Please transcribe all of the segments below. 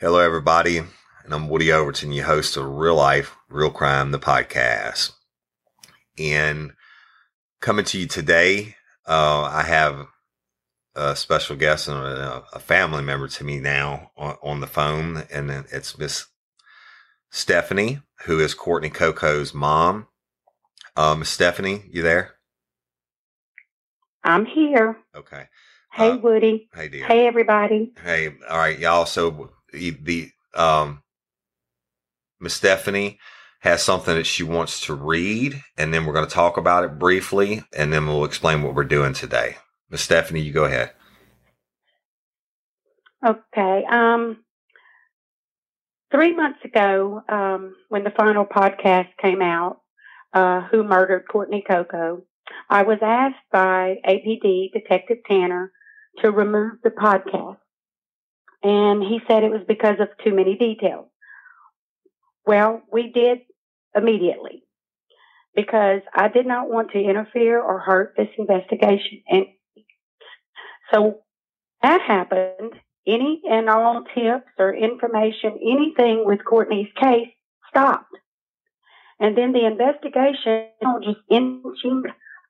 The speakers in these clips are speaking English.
Hello, everybody, and I'm Woody Overton, your host of Real Life, Real Crime, the podcast. And coming to you today, uh, I have a special guest and a, a, family member to me now on, on the phone, and it's Miss Stephanie, who is Courtney Coco's mom. Um, Stephanie, you there? I'm here. Okay. Hey, uh, Woody. Hey, dear. Hey, everybody. Hey, all right, y'all. So the um Miss Stephanie has something that she wants to read, and then we're going to talk about it briefly, and then we'll explain what we're doing today. Miss Stephanie, you go ahead. Okay. Um, three months ago, um, when the final podcast came out, uh, Who Murdered Courtney Coco, I was asked by APD Detective Tanner to remove the podcast. And he said it was because of too many details. Well, we did immediately because I did not want to interfere or hurt this investigation. And so that happened. Any and all tips or information, anything with Courtney's case stopped. And then the investigation just inching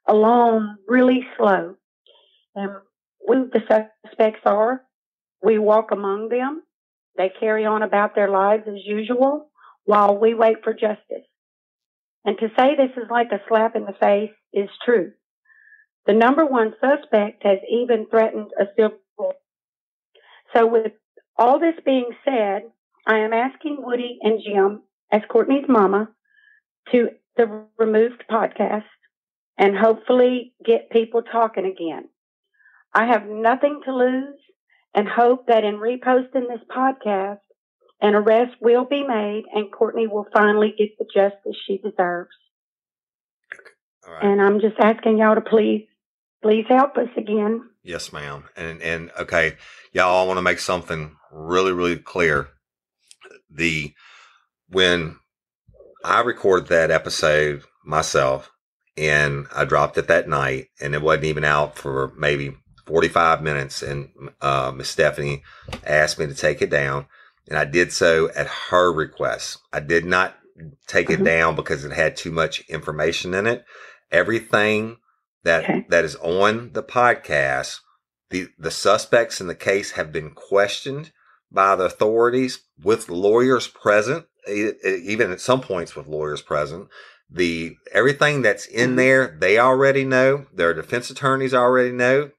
along really slow. And who the suspects are, we walk among them. They carry on about their lives as usual while we wait for justice. And to say this is like a slap in the face is true. The number one suspect has even threatened a civil. So with all this being said, I am asking Woody and Jim, as Courtney's mama, to the removed podcast and hopefully get people talking again. I have nothing to lose and hope that in reposting this podcast, an arrest will be made and Courtney will finally get the justice she deserves. And I'm just asking y'all to please, please help us again. Yes, ma'am. And, and okay, y'all, I want to make something really, really clear. The, when I recorded that episode myself and I dropped it that night and it wasn't even out for maybe 45 minutes and uh, Miss Stephanie asked me to take it down and I did so at her request. I did not take mm-hmm. it down because it had too much information in it. Everything that okay. that is on the podcast, the the suspects in the case have been questioned by the authorities with lawyers present, even at some points with lawyers present. The everything that's in mm-hmm. there, they already know. Their defense attorneys already know.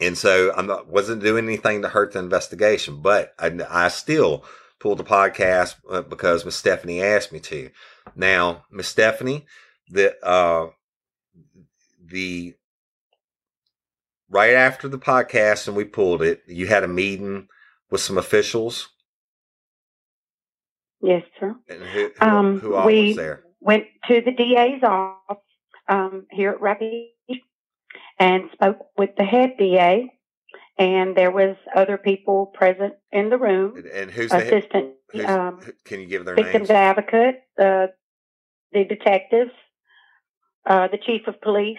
And so I wasn't doing anything to hurt the investigation, but I, I still pulled the podcast uh, because Miss Stephanie asked me to. Now, Miss Stephanie, the uh, the right after the podcast and we pulled it, you had a meeting with some officials. Yes, sir. And who, who, um, who all we was there? Went to the DA's office um, here at Rapides and spoke with the head DA. And there was other people present in the room. And who's the assistant? Who's, um, can you give their victims names? advocate, uh, the detectives, uh, the chief of police,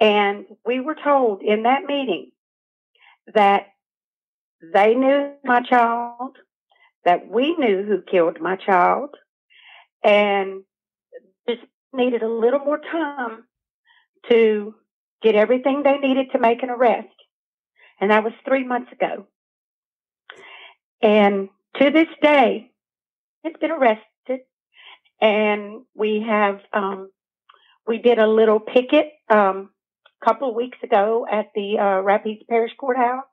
and we were told in that meeting that they knew my child, that we knew who killed my child, and just needed a little more time to get everything they needed to make an arrest. And that was three months ago. And to this day, it's been arrested. And we have, um, we did a little picket, um, a couple of weeks ago at the, uh, Rapides Parish Courthouse,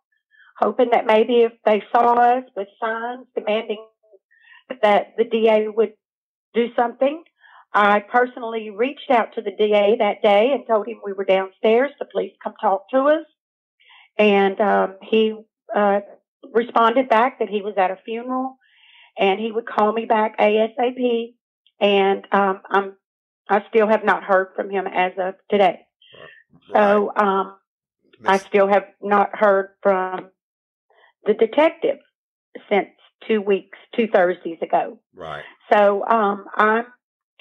hoping that maybe if they saw us with signs demanding that the DA would do something, I personally reached out to the DA that day and told him we were downstairs to please come talk to us. And um, he uh, responded back that he was at a funeral and he would call me back ASAP. And um, I'm I still have not heard from him as of today. So um, I still have not heard from the detective since two weeks, two Thursdays ago. Right. So um, I'm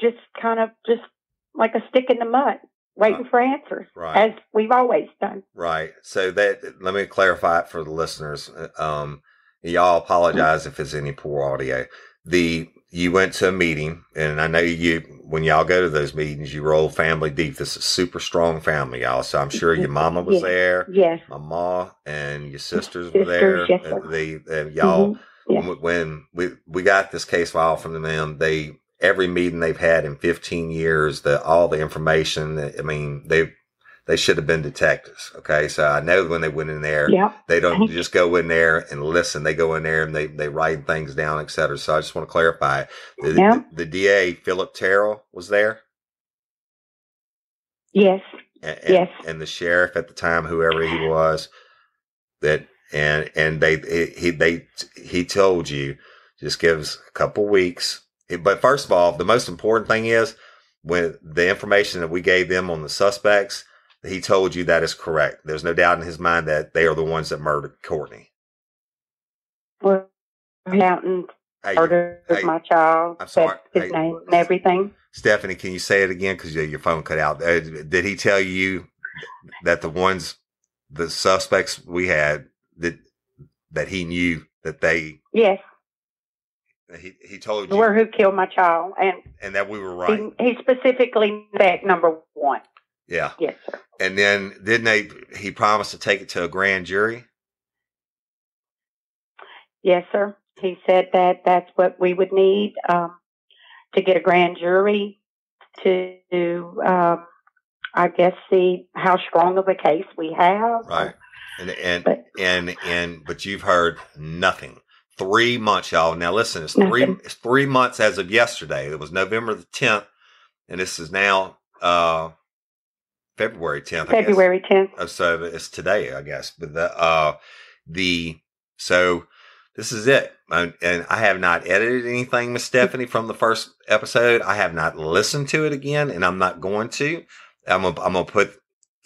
just kind of just like a stick in the mud, waiting for answers, right. as we've always done. Right. So that let me clarify it for the listeners. Um, y'all apologize if it's any poor audio. The you went to a meeting, and I know you when y'all go to those meetings, you roll family deep. This is super strong family, y'all. So I'm sure your mama was Yes. there, Yes. my ma and your sisters were Sisters, there. yes, and they and y'all Mhm. Yeah. when, when we we got this case file from them, they every meeting they've had in 15 years, the all the information. I mean, they they should have been detectives. Okay, so I know when they went in there, Yeah. they don't just go in there and listen. They go in there and they they write things down, et cetera. So I just want to clarify: the, Yeah. the, the DA Phillip Terrell was there, Yes. and, and, Yes. and the sheriff at the time, whoever he was, that and and they he they he told you just gives a couple weeks. But first of all, the most important thing is when the information that we gave them on the suspects, he told you that is correct. There's no doubt in his mind that they are the ones that murdered Courtney. Well, out and Hey, murdered hey, my child. I'm sorry. His Hey. name and everything. Stephanie, can you say it again? Because your phone cut out. Uh, did he tell you that the ones, the suspects we had, that that he knew that they Yes. He he told you Were who killed my child. And and that we were right. he, he specifically said number one. Yeah. Yes, sir. And then didn't they? He promised to take it to a grand jury. Yes, sir. He said that that's what we would need um, to get a grand jury to, um, I guess, see how strong of a case we have. Right. And and But- and and but you've heard nothing. Three months, y'all. Now listen, it's three it's three months as of yesterday. It was November the tenth, and this is now uh February tenth. February 10th. Oh, so it's today, I guess. But the uh the so this is it, and and I have not edited anything, Miss Stephanie, from the first episode. I have not listened to it again, and I'm not going to. I'm gonna I'm gonna put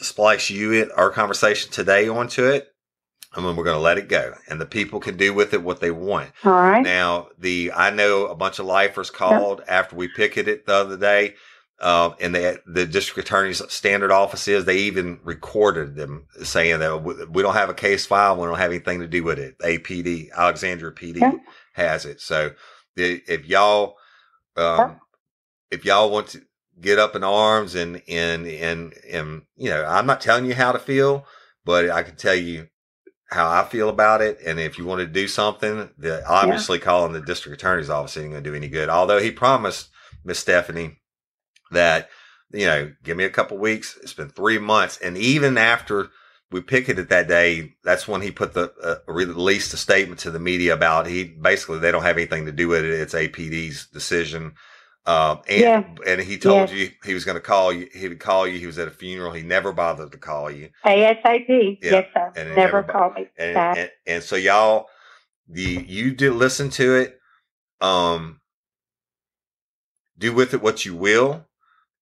splice you it our conversation today onto it, and then we're gonna let it go, and the people can do with it what they want. All right. Now, the I know a bunch of lifers called after we picketed the other day, uh, and the the district attorney's standard office is they even recorded them saying that we, don't have a case file, we don't have anything to do with it. APD, Alexandria PD Yeah. has it. So the, if y'all, um, Yeah. if y'all want to get up in arms and and and and you know, I'm not telling you how to feel, but I can tell you how I feel about it. And if you want to do something, the obviously calling the district attorney's office isn't going to do any good. Although he promised Miss Stephanie that, you know, give me a couple weeks. It's been three months. And even after we picketed that day, that's when he put the, uh, released a statement to the media about he basically, they don't have anything to do with it. It's APD's decision. Um, and, Yeah. and he told Yes. you he was going to call you. He would call you. He was at a funeral. He never bothered to call you. ASAP. Yeah, Yes, sir. and Never never- called me and, and and so y'all the you did listen to it um do with it what you will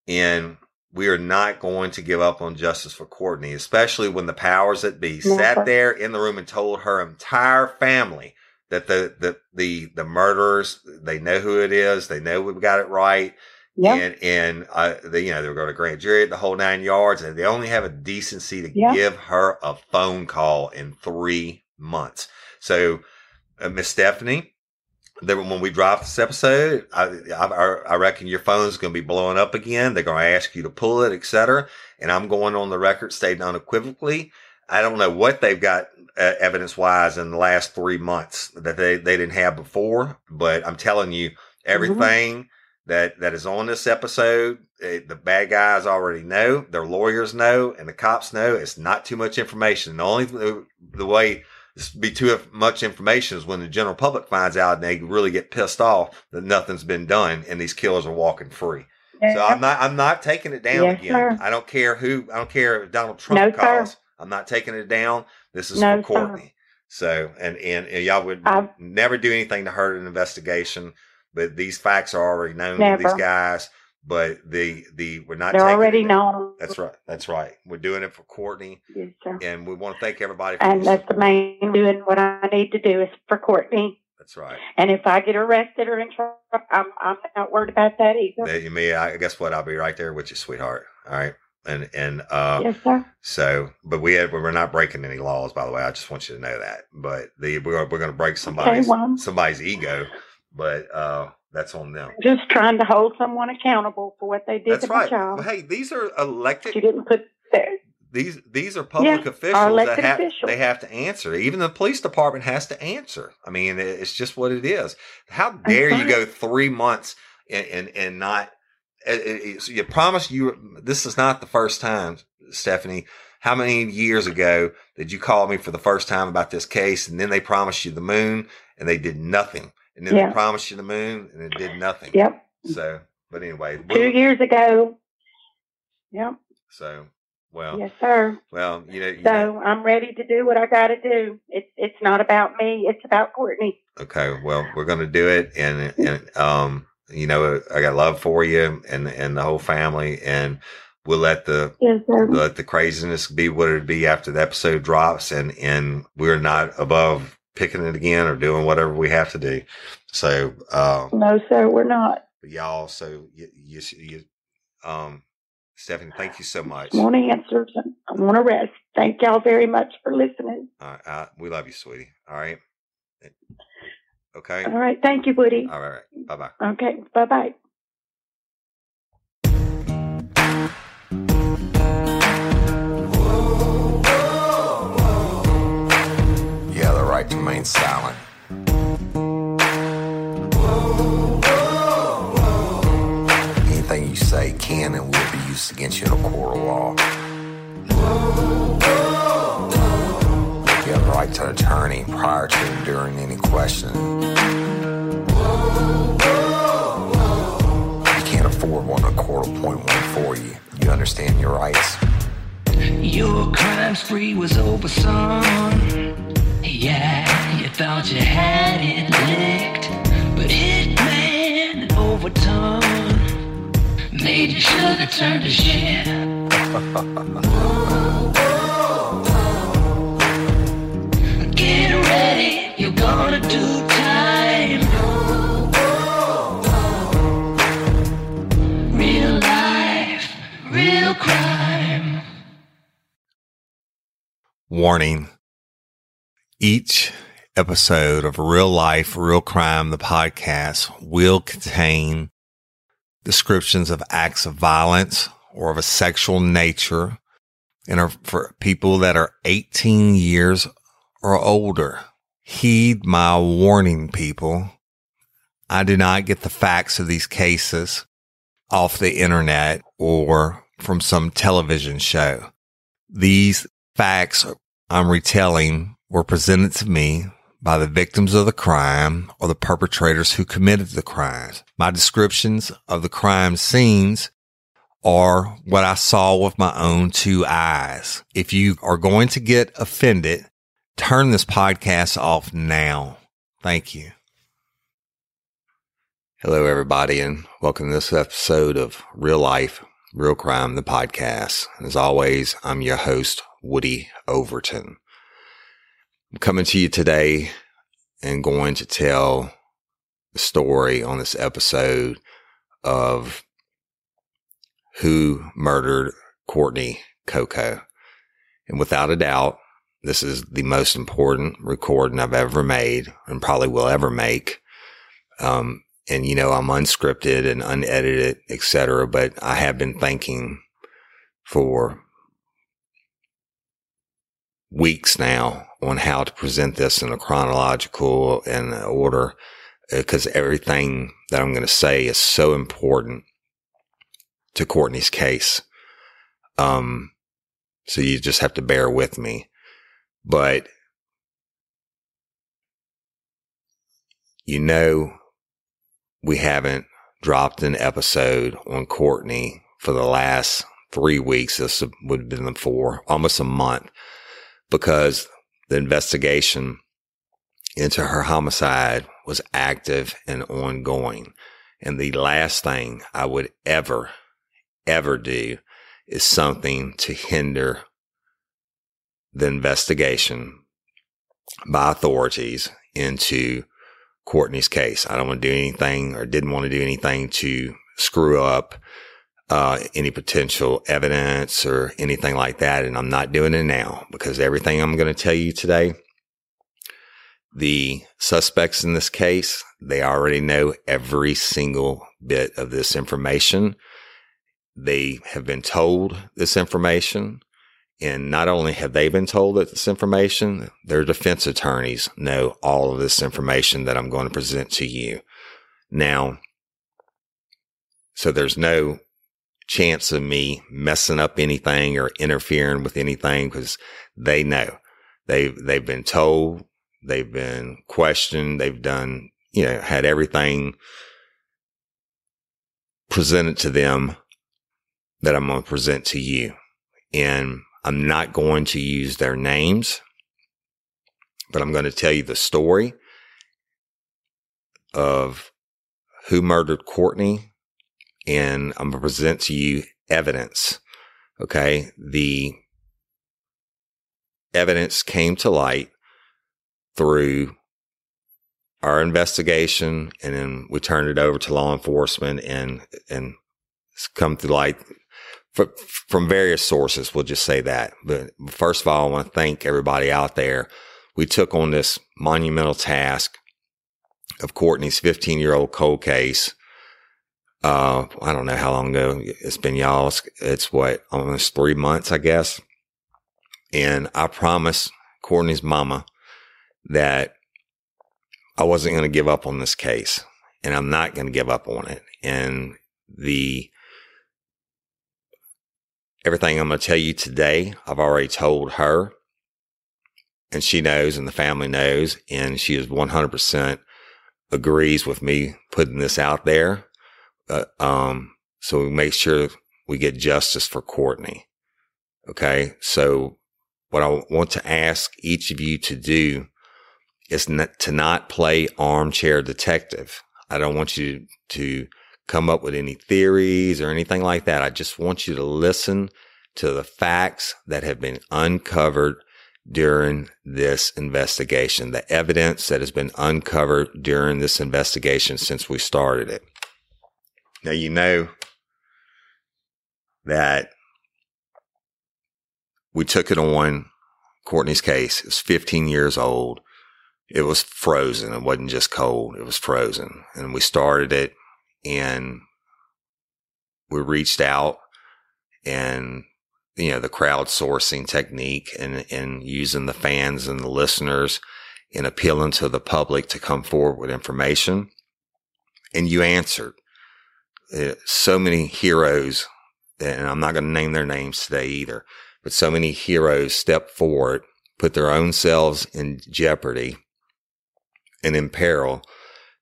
and we are not going to give up on justice for Courtney, especially when the powers that be sat there in the room and told her entire family that the the the, the murderers they know who it is, they know we've got it right, yeah. and and uh, they, you know they're going to grand jury the whole nine yards, and they only have a decency to Yeah. give her a phone call in three months. So, uh, Miss Stephanie, then when we drop this episode, I, I I reckon your phone's going to be blowing up again. They're going to ask you to pull it, etc. And I'm going on the record stating unequivocally. I don't know what they've got evidence wise in the last three months that they, they didn't have before, but I'm telling you, everything that that is on this episode, eh, the bad guys already know, their lawyers know, and the cops know. It's not too much information. The only the, the way this be too much information is when the general public finds out and they really get pissed off that nothing's been done and these killers are walking free. So I'm not I'm not taking it down Yes, again. sir. I don't care who I don't care if Donald Trump No, sir. I'm not taking it down. This is No, for sir. Courtney. So and, and and y'all would I've- never do anything to hurt an investigation, but these facts are already known to these guys. But the the we're not They're already known. That's right. That's right. We're doing it for Courtney, Yes, sir. and we want to thank everybody for And that's the main doing what I need to do is for Courtney. That's right. And if I get arrested or in trouble, I'm, I'm not worried about that either. That you may. I guess what I'll be right there with you, sweetheart. All right. And and uh, yes, sir. so, but we had we're not breaking any laws, by the way. I just want you to know that. But the we're we're going to break somebody's well. somebody's ego, but uh, that's on them. Just trying to hold someone accountable for what they did That's to my right. child. Well, hey, these are elected. You didn't put there. These these are public Yeah, officials that have officials. they have to answer. Even the police department has to answer. I mean, it's just what it is. How dare you go three months and and, and not? It- you promised you this is not the first time, Stephanie. How many years ago did you call me for the first time about this case, and then they promised you the moon, and they did nothing, and then Yeah. they promised you the moon, and it did nothing. Yep. So, but anyway, Two years ago. Yep. so well, Yes, sir. well, you know, you know, So I'm ready to do what I got to do. It's it's not about me. It's about Courtney. Okay, well, we're going to do it, and and um, you know, I got love for you and and the whole family, and we'll let the Yes, let the craziness be what it be after the episode drops, and and we're not above picking it again or doing whatever we have to do. So, uh, No, sir. We're not. y'all, so you, you, you um, Stephanie, thank you so much. I want answers. I want to rest. Thank y'all very much for listening. Uh, uh, we love you, sweetie. All right. Okay. All right. Thank you, Woody. All right. Bye bye. Okay. Bye bye. Yeah, the right to remain silent. Anything you say can and will be used against you in a court of law. To an attorney prior to and during any question. You can't afford one, a court will appoint one for you. You understand your rights? Your crime spree was over, son. Yeah, you thought you had it licked, but it man overturned. Made you should have turned to shit. ready, you're gonna do time. Real life, real crime. Warning. Each episode of Real Life, Real Crime, the podcast will contain descriptions of acts of violence or of a sexual nature and are for people that are 18 years or older. Heed my warning, people. I do not get the facts of these cases off the internet or from some television show. These facts I'm retelling were presented to me by the victims of the crime or the perpetrators who committed the crimes. My descriptions of the crime scenes are what I saw with my own two eyes. If you are going to get offended, turn this podcast off now. Thank you. Hello, everybody, and welcome to this episode of Real Life, Real Crime, the podcast. As always, I'm your host, Woody Overton. I'm coming to you today and going to tell the story on this episode of who murdered Courtney Coco. And without a doubt, this is the most important recording I've ever made and probably will ever make. Um, and you know, I'm unscripted and unedited, etc. But I have been thinking for weeks now on how to present this in a chronological and order because everything that I'm going to say is so important to Courtney's case. Um, so you just have to bear with me. But you know, we haven't dropped an episode on Courtney for the last three weeks. This would have been for almost a month because the investigation into her homicide was active and ongoing. And the last thing I would ever, ever do is something to hinder the investigation by authorities into Courtney's case. I don't want to do anything or didn't want to do anything to screw up uh, any potential evidence or anything like that. And I'm not doing it now because everything I'm going to tell you today, the suspects in this case, they already know every single bit of this information. They have been told this information. And not only have they been told this information, their defense attorneys know all of this information that I'm going to present to you. Now, so there's no chance of me messing up anything or interfering with anything because they know they've, they've been told, they've been questioned, they've done, you know, had everything presented to them that I'm going to present to you. And I'm not going to use their names, but I'm going to tell you the story of who murdered Courtney. And I'm going to present to you evidence. Okay. The evidence came to light through our investigation and then we turned it over to law enforcement and, and it's come to light from various sources. We'll just say that. But first of all, I want to thank everybody out there. We took on this monumental task of Courtney's 15 year old cold case. Uh, I don't know how long ago it's been, y'all. It's, it's what, almost three months, I guess. And I promised Courtney's mama that I wasn't going to give up on this case and I'm not going to give up on it. And the everything I'm going to tell you today, I've already told her and she knows and the family knows. And she is 100% agrees with me putting this out there. Uh, um, so we make sure we get justice for Courtney. Okay. So what I want to ask each of you to do is not, to not play armchair detective. I don't want you to come up with any theories or anything like that. I just want you to listen to the facts that have been uncovered during this investigation, the evidence that has been uncovered during this investigation since we started it. Now, you know that we took it on Courtney's case. It's 15 years old. It was frozen. It wasn't just cold. It was frozen. And we started it and we reached out and you know the crowdsourcing technique and and using the fans and the listeners and appealing to the public to come forward with information. And you answered. Uh, so many heroes and I'm not going to name their names today either but so many heroes stepped forward put their own selves in jeopardy and in peril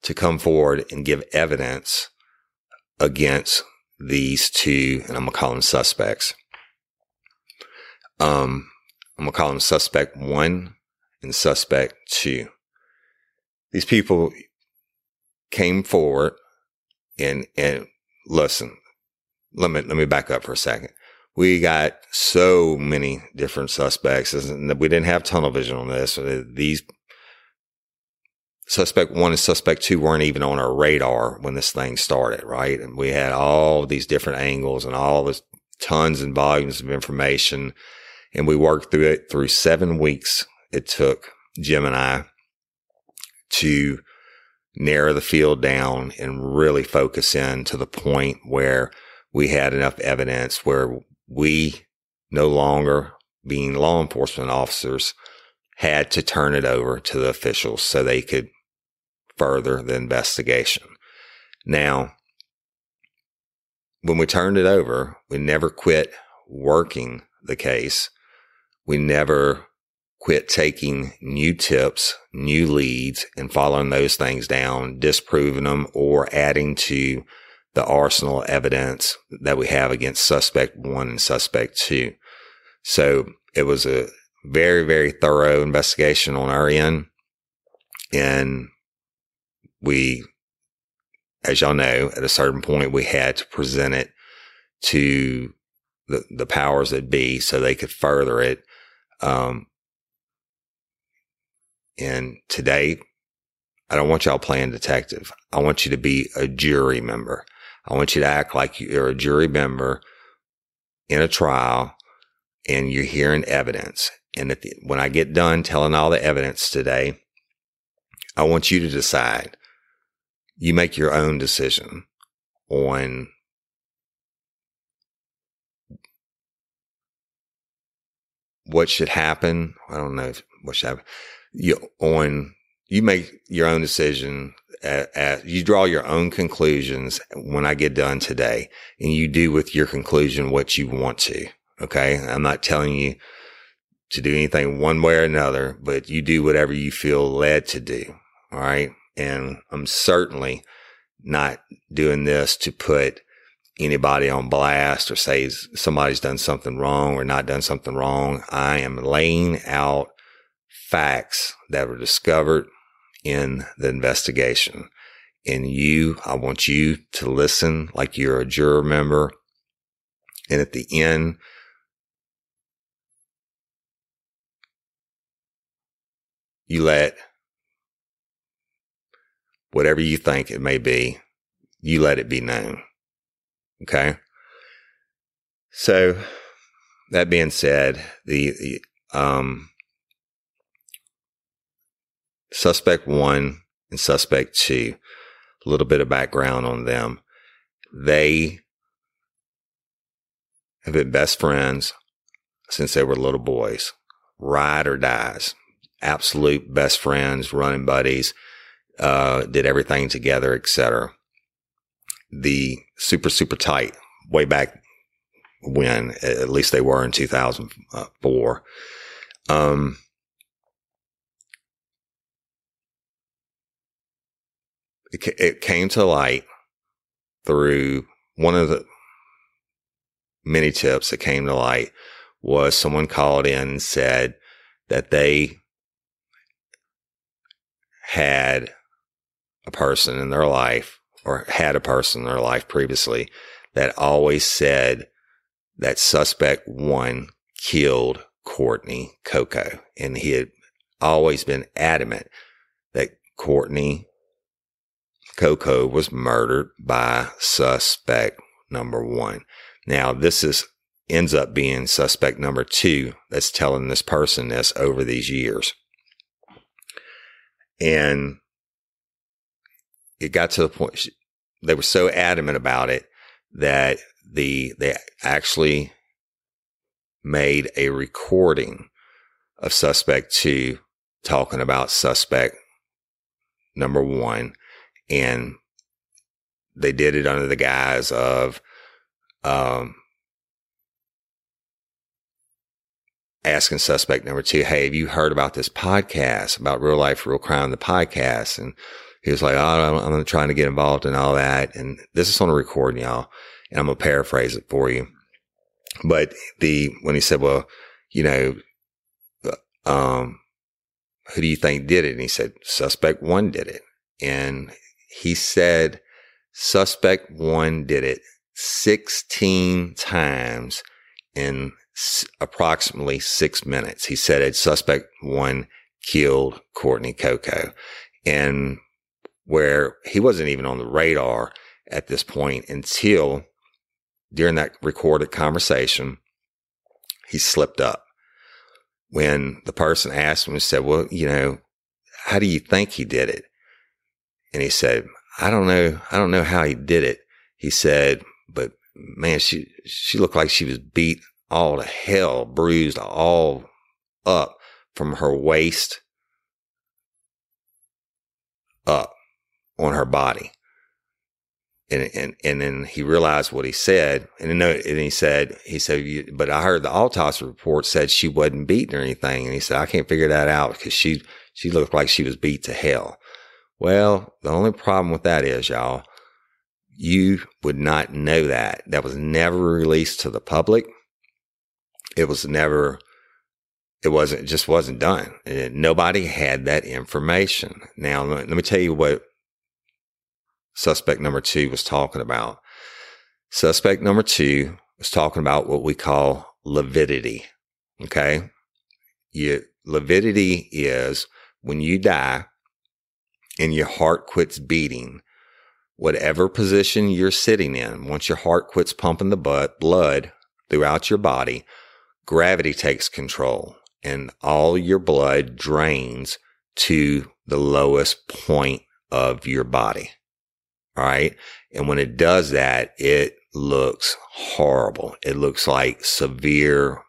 to come forward and give evidence against these two, and I'm gonna call them suspects. Um, I'm gonna call them suspect one and suspect two. These people came forward and, and listen, let me, let me back up for a second. We got so many different suspects. and We didn't have tunnel vision on this. These suspect one and suspect two weren't even on our radar when this thing started, right? And we had all these different angles and all this tons and volumes of information. And we worked through it through seven weeks. It took Jim and I to narrow the field down and really focus in to the point where we had enough evidence where we no longer being law enforcement officers had to turn it over to the officials so they could further the investigation. Now, when we turned it over, we never quit working the case. We never quit taking new tips, new leads and following those things down, disproving them or adding to the arsenal evidence that we have against suspect one and suspect two. So it was a very, very thorough investigation on our end. And we, as y'all know, at a certain point, we had to present it to the, the powers that be so they could further it. Um, and today, I don't want y'all playing detective. I want you to be a jury member. I want you to act like you're a jury member in a trial and you're hearing evidence. And the, when I get done telling all the evidence today, I want you to decide. You make your own decision on what should happen. I don't know what should happen. You on you make your own decision. At, at, you draw your own conclusions when I get done today, and you do with your conclusion what you want to. Okay, I'm not telling you to do anything one way or another, but you do whatever you feel led to do. All right, and I'm certainly not doing this to put anybody on blast or say somebody's done something wrong or not done something wrong. I am laying out facts that were discovered in the investigation. And you, I want you to listen like you're a juror member. And at the end, you let whatever you think it may be, you let it be known. Okay. So that being said, the, the um, suspect one and suspect two, a little bit of background on them. They have been best friends since they were little boys, ride or dies, absolute best friends, running buddies, uh, did everything together, etc the super, super tight way back when, at least they were in 2004. Um, it, it came to light through one of the many tips that came to light was someone called in and said that they had a person in their life or had a person in their life previously that always said that suspect one killed Courtney Coco. And he had always been adamant that Courtney Coco was murdered by suspect number one. Now, this is ends up being suspect number two that's telling this person this over these years. And it got to the point they were so adamant about it that the they actually made a recording of suspect two talking about suspect number one and they did it under the guise of um, asking suspect number two, Hey, have you heard about this podcast about real life, real crime, the podcast? And he was like, oh, I'm trying to get involved in all that. And this is on a recording, y'all. And I'm going to paraphrase it for you. But the, when he said, well, you know, um, who do you think did it? And he said, suspect one did it. And he said, suspect one did it 16 times in approximately six minutes. He said it suspect one killed Courtney Coco. And where he wasn't even on the radar at this point until during that recorded conversation, he slipped up. When the person asked him and said, well, you know, how do you think he did it? And he said, I don't know. I don't know how he did it. He said, but man, she, she looked like she was beat all to hell, bruised all up from her waist up on her body. And, and, and then he realized what he said. And, then, and he said, he said, but I heard the autopsy report said she wasn't beaten or anything. And he said, I can't figure that out because she, she looked like she was beat to hell. Well, the only problem with that is, y'all, you would not know that. That was never released to the public. It was never, it wasn't, it just wasn't done. And nobody had that information. Now, let me tell you what suspect number two was talking about. Suspect number two was talking about what we call lividity. Okay. You, lividity is when you die and your heart quits beating whatever position you're sitting in, once your heart quits pumping the butt, blood throughout your body, gravity takes control and all your blood drains to the lowest point of your body. All right. And when it does that, it looks horrible. It looks like severe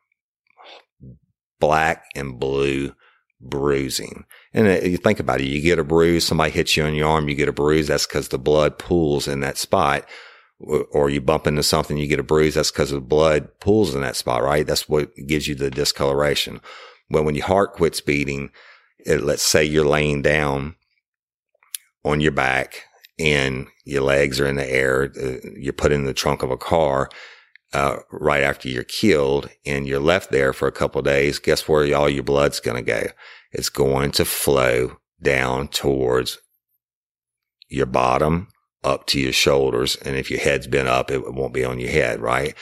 black and blue bruising. And uh, you think about it, you get a bruise, somebody hits you on your arm, you get a bruise. That's because the blood pools in that spot. Or you bump into something, you get a bruise. That's because the blood pools in that spot, right? That's what gives you the discoloration. Well, when your heart quits beating, it, let's say you're laying down on your back and your legs are in the air, uh, you're put in the trunk of a car, uh, right after you're killed and you're left there for a couple days, guess where all your blood's going to go? It's going to flow down towards your bottom up to your shoulders. And if your head's been up, it won't be on your head, right?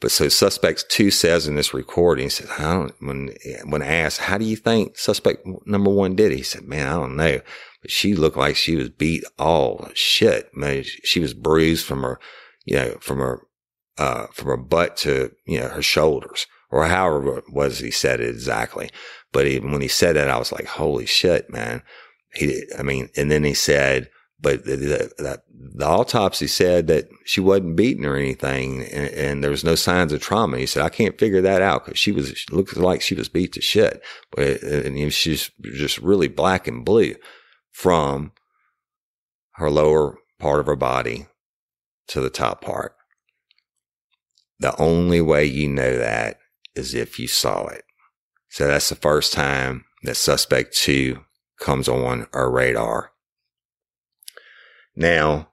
But so suspect two says in this recording, he says, I don't, when, when asked, how do you think suspect number one did? He said, man, I don't know. She looked like she was beat all shit. Man, she was bruised from her, you know, from her uh, from her butt to, you know, her shoulders or however it was he said it exactly. But even when he said that, I was like, holy shit, man. He, I mean, and then he said, but the, the, the autopsy said that she wasn't beaten or anything and, and, there was no signs of trauma. He said, I can't figure that out because she was, she looked like she was beat to shit, but it, and she's just really black and blue from her lower part of her body to the top part. The only way you know that is if you saw it. So that's the first time that suspect two comes on our radar. Now,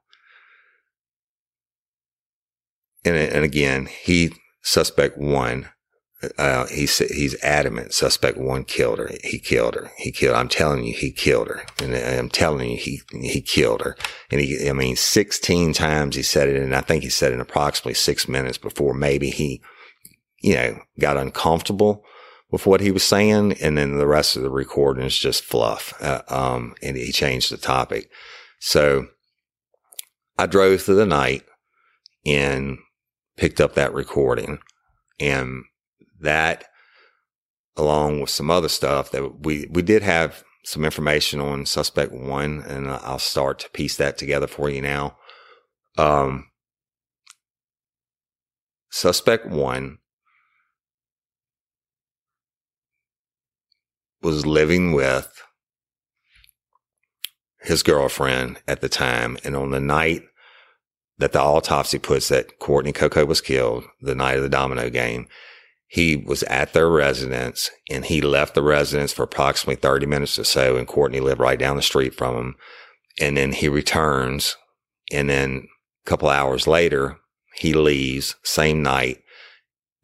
and, and again, he, suspect one, uh, he's, he's adamant. Suspect one killed her. He killed her. He killed, I'm telling you, he killed her. And I'm telling you, he, he killed her. And he, I mean, 16 times he said it. And I think he said it in approximately six minutes before maybe he, you know, got uncomfortable with what he was saying. And then the rest of the recording is just fluff. Uh, um, and he changed the topic. So I drove through the night and picked up that recording and that along with some other stuff that we, we did have some information on suspect one and I'll start to piece that together for you now. Um, suspect one was living with his girlfriend at the time. And on the night that the autopsy puts that Courtney Coco was killed, the night of the domino game, he was at their residence and he left the residence for approximately 30 minutes or so. And Courtney lived right down the street from him. And then he returns. And then a couple hours later, he leaves same night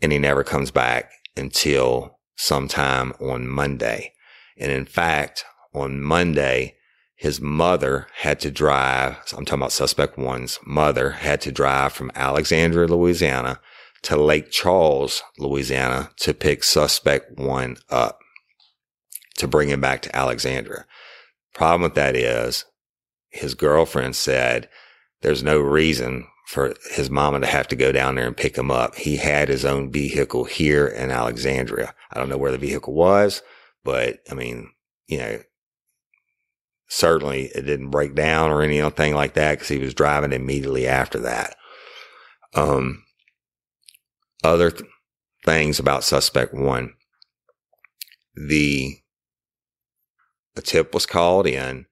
and he never comes back until sometime on Monday. And in fact, on Monday, his mother had to drive. I'm talking about suspect one's mother had to drive from Alexandria, Louisiana to Lake Charles, Louisiana to pick suspect one up to bring him back to Alexandria. Problem with that is his girlfriend said there's no reason for his mama to have to go down there and pick him up. He had his own vehicle here in Alexandria. I don't know where the vehicle was, but I mean, you know, certainly it didn't break down or anything like that because he was driving immediately after that. Um, other th- things about suspect one. The, a tip was called in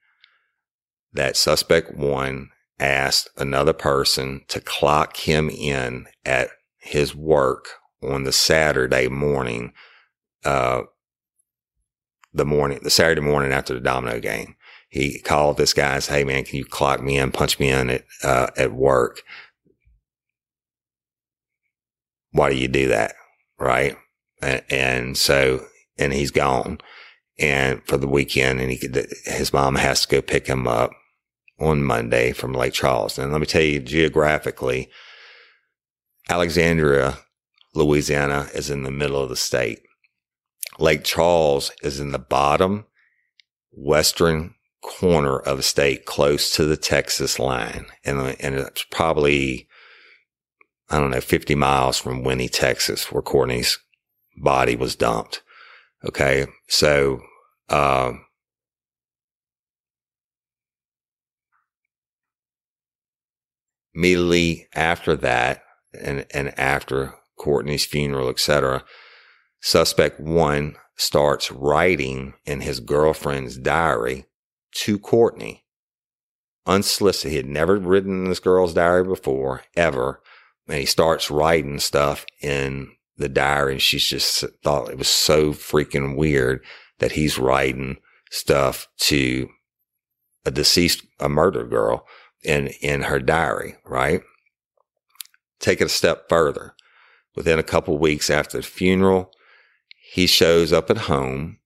that suspect one asked another person to clock him in at his work on the Saturday morning, uh, the morning, the Saturday morning after the domino game. He called this guy and said, Hey man, can you clock me in, punch me in at, uh, at work? Why do you do that? Right. And, and so, and he's gone and for the weekend and he could, his mom has to go pick him up on Monday from Lake Charles. And let me tell you geographically, Alexandria, Louisiana is in the middle of the state. Lake Charles is in the bottom western corner of the state close to the Texas line. And, and it's probably, I don't know, 50 miles from Winnie, Texas, where Courtney's body was dumped. Okay. So, uh, immediately after that and, and after Courtney's funeral, etc., suspect one starts writing in his girlfriend's diary to Courtney. Unsolicited. He had never written in this girl's diary before, ever. And he starts writing stuff in the diary and she's just thought it was so freaking weird that he's writing stuff to a deceased, a murdered girl in, in her diary, right? Take it a step further. Within a couple weeks after the funeral, he shows up at home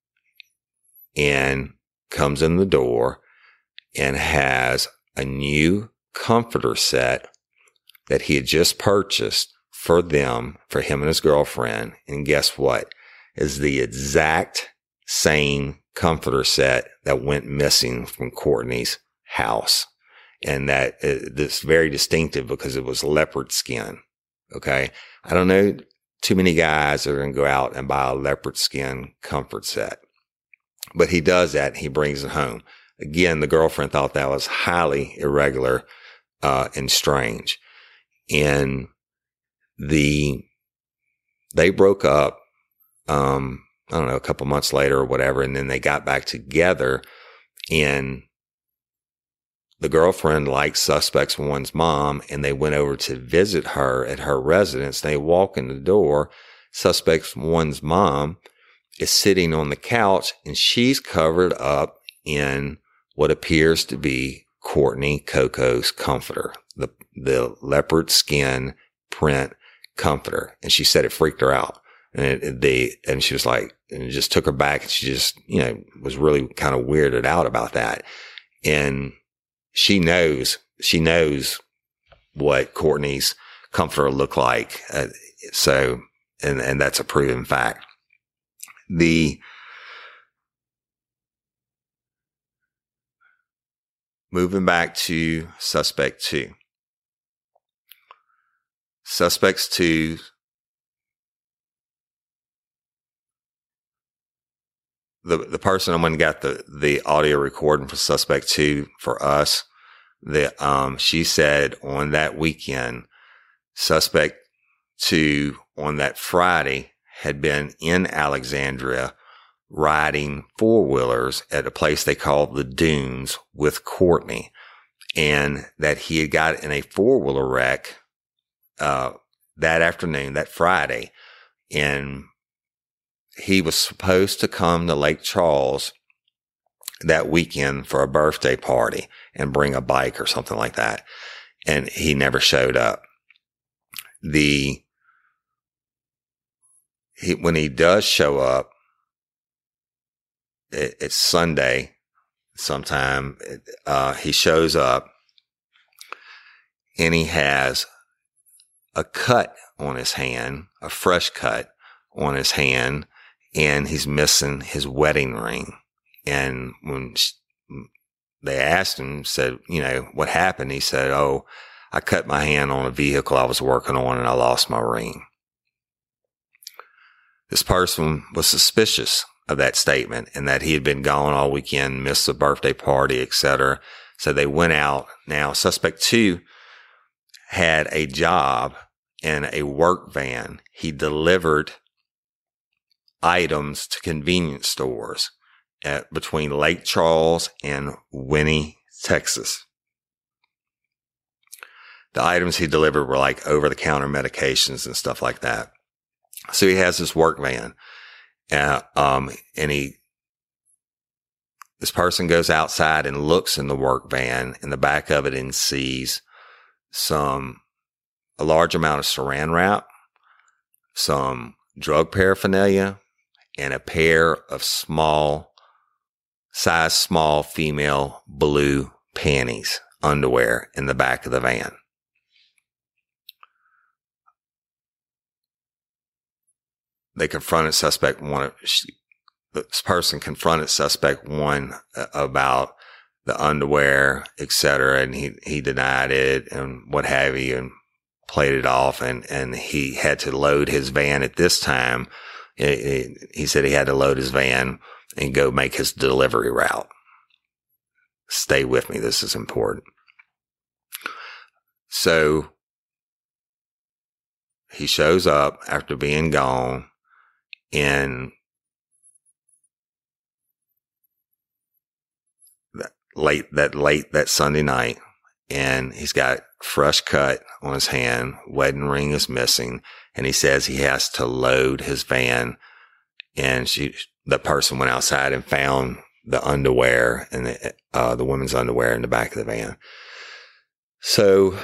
and comes in the door and has a new comforter set that he had just purchased for them, for him and his girlfriend. And guess what? Is the exact same comforter set that went missing from Courtney's house. And that uh, this very distinctive because it was leopard skin. Okay. I don't know too many guys that are going to go out and buy a leopard skin comfort set, but he does that. And he brings it home. Again, the girlfriend thought that was highly irregular, uh, and strange. And the, they broke up, um, I don't know, a couple months later or whatever. And then they got back together and the girlfriend liked suspects one's mom and they went over to visit her at her residence. They walk in the door. Suspects one's mom is sitting on the couch and she's covered up in what appears to be Courtney Coco's comforter, the, leopard skin print comforter. And she said it freaked her out. And it, they, and she was like, and it just took her back and she just, you know, was really kind of weirded out about that. And she knows, she knows what Courtney's comforter looked like. Uh, so, and, and that's a proven fact. The, moving back to suspect two. Suspects two the the person I'm going to get the the audio recording for suspect two for us. That um she said on that weekend, suspect two on that Friday had been in Alexandria riding four wheelers at a place they called the Dunes with Courtney, and that he had got in a four wheeler wreck uh, that afternoon, that Friday, and he was supposed to come to Lake Charles that weekend for a birthday party and bring a bike or something like that. And he never showed up. The, he, when he does show up, it, it's Sunday sometime. Uh, he shows up and he has a cut on his hand, a fresh cut on his hand and he's missing his wedding ring. And when they asked him, said, you know, what happened? He said, Oh, I cut my hand on a vehicle I was working on and I lost my ring. This person was suspicious of that statement and that he had been gone all weekend, missed a birthday party, etc. So they went out. Now, suspect two had a job in a work van. He delivered items to convenience stores at between Lake Charles and Winnie, Texas. The items he delivered were like over the counter medications and stuff like that. So he has this work van, uh, um, and he, this person goes outside and looks in the work van in the back of it and sees some, a large amount of saran wrap, some drug paraphernalia, and a pair of small, size small female blue panties, underwear in the back of the van. They confronted suspect one. This person confronted suspect one uh, about the underwear, etc. And he, he denied it and what have you and played it off. And, and he had to load his van at this time. He said he had to load his van and go make his delivery route. Stay with me. This is important. So he shows up after being gone in that late that late that Sunday night and he's got fresh cut on his hand, wedding ring is missing, and he says he has to load his van and she the person went outside and found the underwear and the, uh, the women's underwear in the back of the van. So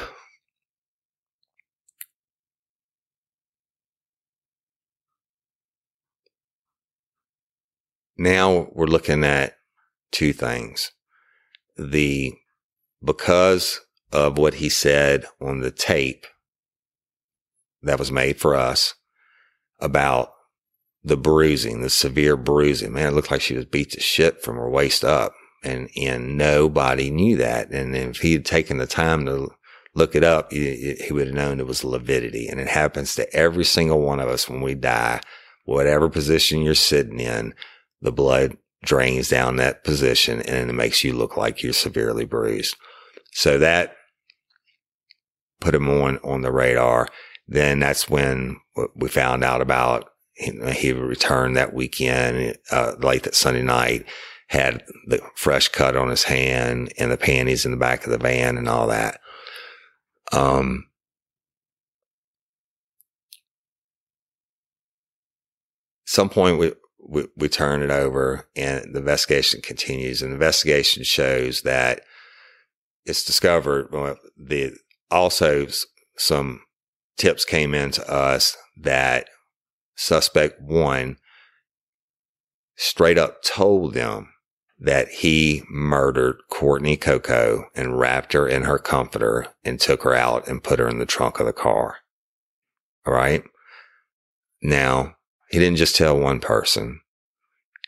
now we're looking at two things. The because of what he said on the tape that was made for us about the bruising, the severe bruising. Man, it looked like she was beat to shit from her waist up. And, and nobody knew that. And if he had taken the time to look it up, he, he would have known it was lividity. And it happens to every single one of us when we die, whatever position you're sitting in, the blood drains down that position and it makes you look like you're severely bruised. So that put him on, on the radar. Then that's when we found out about he returned that weekend, uh, late that Sunday night, had the fresh cut on his hand and the panties in the back of the van and all that. Um, some point we, we, we turn it over and the investigation continues and the investigation shows that it's discovered well, the also some tips came in to us that suspect one straight up told them that he murdered Courtney Coco and wrapped her in her comforter and took her out and put her in the trunk of the car. All right. Now, he didn't just tell one person.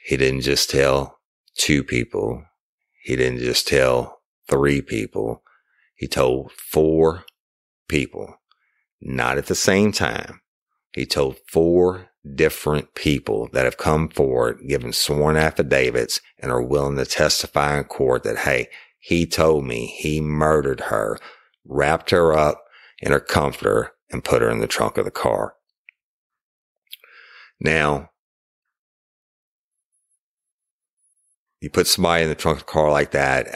He didn't just tell two people. He didn't just tell three people. He told four people, not at the same time. He told four different people that have come forward, given sworn affidavits and are willing to testify in court that, Hey, he told me he murdered her, wrapped her up in her comforter and put her in the trunk of the car. Now, you put somebody in the trunk of the car like that,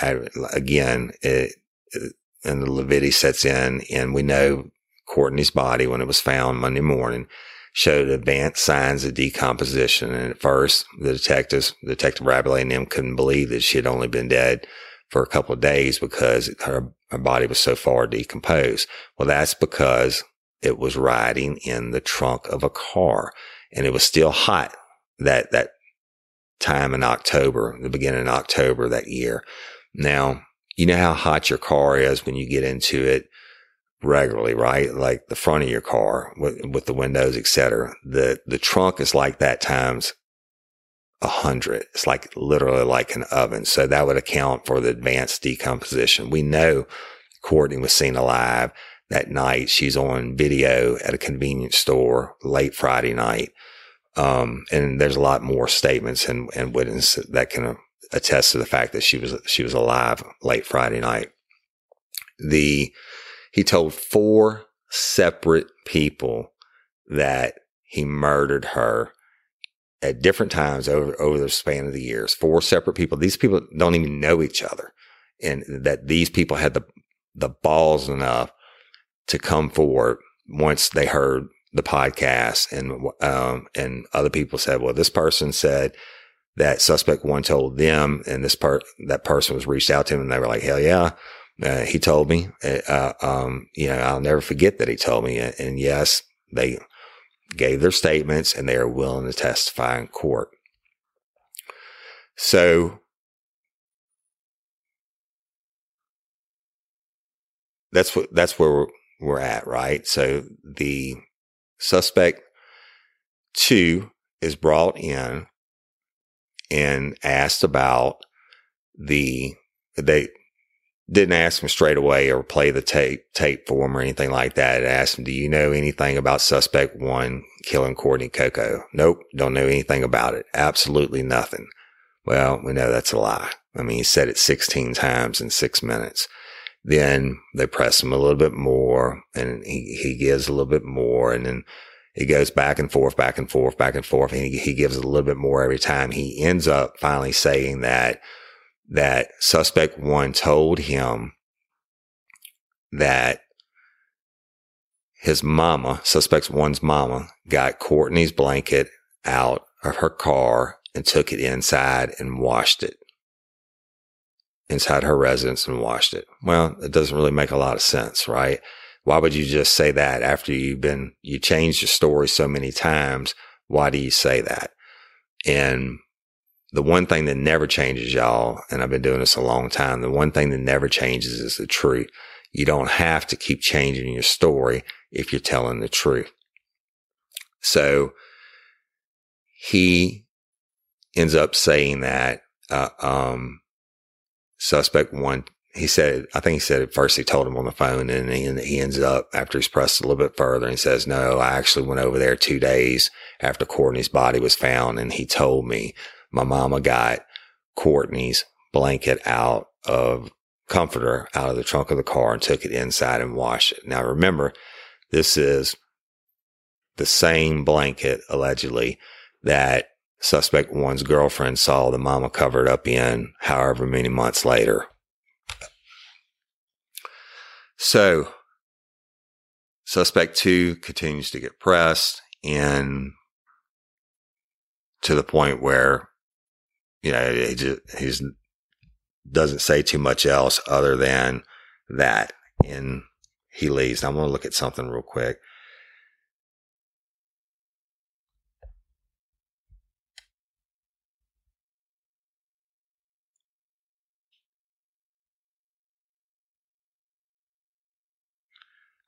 again, it, it, and the lividity sets in and we know Courtney's body when it was found Monday morning showed advanced signs of decomposition. And at first, the detectives, Detective Rabelais and them couldn't believe that she had only been dead for a couple of days because her, her body was so far decomposed. Well, that's because it was riding in the trunk of a car and it was still hot that, that time in October, the beginning of October that year. Now, you know how hot your car is when you get into it regularly, right? Like the front of your car with, with the windows, etc. The, the trunk is like that times a hundred. It's like literally like an oven. So that would account for the advanced decomposition. We know Courtney was seen alive that night. She's on video at a convenience store late Friday night. Um, and there's a lot more statements and, and witnesses that can attest to the fact that she was, she was alive late Friday night. The, he told four separate people that he murdered her at different times over, over the span of the years. Four separate people. These people don't even know each other. And that these people had the, the balls enough to come forward once they heard the podcast and, um, and other people said, well, this person said that suspect one told them and this part, that person was reached out to him and they were like, hell yeah. Uh, he told me, uh, um, you know, I'll never forget that he told me. And yes, they gave their statements and they are willing to testify in court. So that's what, that's where we're, we're at, right? So the suspect two is brought in and asked about the they didn't ask him straight away or play the tape tape for him or anything like that. It asked him, "Do you know anything about suspect one killing Courtney Coco?" Nope, don't know anything about it. Absolutely nothing. Well, we know that's a lie. I mean, he said it 16 times in six minutes. Then they press him a little bit more and he, he gives a little bit more and then he goes back and forth, back and forth, back and forth. And he, he gives a little bit more every time. He ends up finally saying that, that suspect one told him that his mama, suspect one's mama, got Courtney's blanket out of her car and took it inside and washed it inside her residence and washed it. Well, it doesn't really make a lot of sense, right? Why would you just say that after you've been, you changed your story so many times? Why do you say that? And the one thing that never changes, y'all, and I've been doing this a long time, the one thing that never changes is the truth. You don't have to keep changing your story if you're telling the truth. So he ends up saying that, uh, um, suspect one, he said, I think he said at first he told him on the phone and he, he ends up after he's pressed a little bit further and says, no, I actually went over there two days after Courtney's body was found. And he told me my mama got Courtney's blanket out of comforter out of the trunk of the car and took it inside and washed it. Now remember, this is the same blanket allegedly that suspect one's girlfriend saw the mama covered up in however many months later. So, suspect two continues to get pressed and to the point where, you know, he just, he's doesn't say too much else other than that. And he leaves. I'm going to look at something real quick.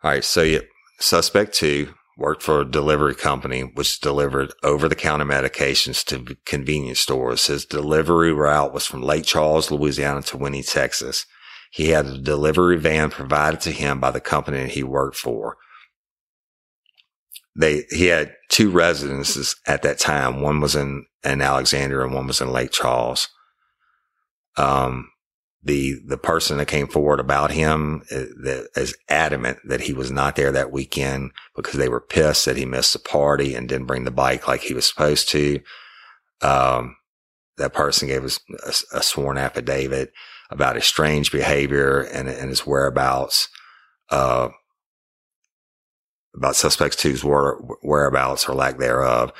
All right. So suspect two worked for a delivery company which delivered over the counter medications to convenience stores. His delivery route was from Lake Charles, Louisiana to Winnie, Texas. He had a delivery van provided to him by the company he worked for. They, he had two residences at that time. One was in, in Alexandria and one was in Lake Charles. Um, the the person that came forward about him uh, is adamant that he was not there that weekend because they were pissed that he missed the party and didn't bring the bike like he was supposed to. Um, that person gave us a, a, sworn affidavit about his strange behavior and, and his whereabouts, uh, about suspects two's whereabouts or lack thereof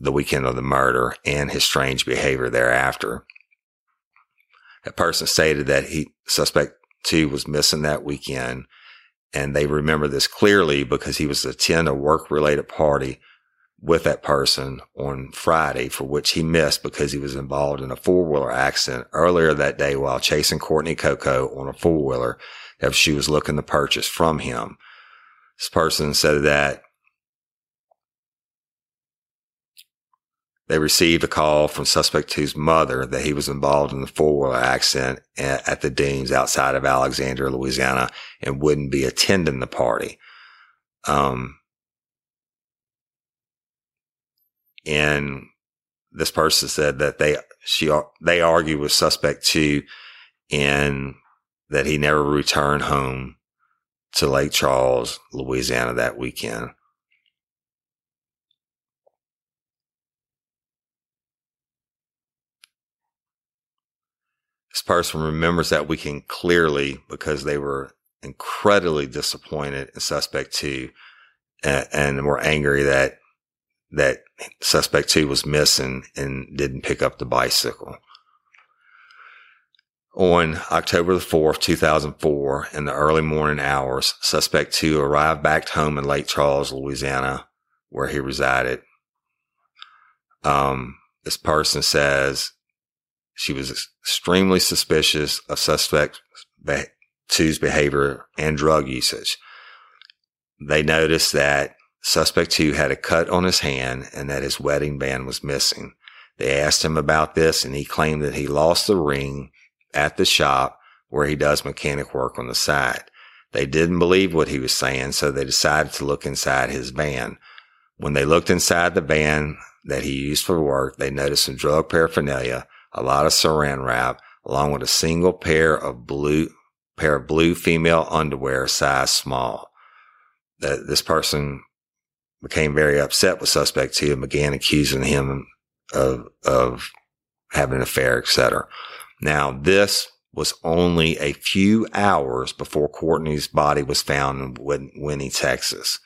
the weekend of the murder and his strange behavior thereafter. That person stated that he suspect two was missing that weekend. And they remember this clearly because he was to attend a work related party with that person on Friday for which he missed because he was involved in a four wheeler accident earlier that day while chasing Courtney Coco on a four wheeler that she was looking to purchase from him. This person said that They received a call from suspect two's mother that he was involved in the four-wheeler accident at the Dunes outside of Alexandria, Louisiana, and wouldn't be attending the party. Um, and this person said that they she they argued with suspect two, and that he never returned home to Lake Charles, Louisiana that weekend. Person remembers that weekend clearly because they were incredibly disappointed in suspect two and, and were angry that that suspect two was missing and didn't pick up the bicycle. On October the 4th, 2004, in the early morning hours, suspect two arrived back home in Lake Charles, Louisiana, where he resided. Um, this person says she was extremely suspicious of suspect two's behavior and drug usage. They noticed that suspect two had a cut on his hand and that his wedding band was missing. They asked him about this and he claimed that he lost the ring at the shop where he does mechanic work on the side. They didn't believe what he was saying, so they decided to look inside his van. When they looked inside the van that he used for work, they noticed some drug paraphernalia, a lot of saran wrap, along with a single pair of blue pair of blue female underwear, size small. That this person became very upset with suspect two and began accusing him of of having an affair, etc. Now this was only a few hours before Courtney's body was found in Winnie, Texas.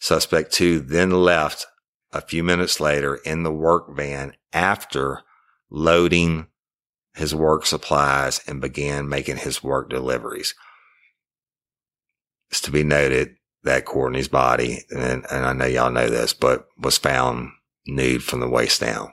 Suspect two then left a few minutes later in the work van after loading his work supplies and began making his work deliveries. It's to be noted that Courtney's body, and, and I know y'all know this, but was found nude from the waist down.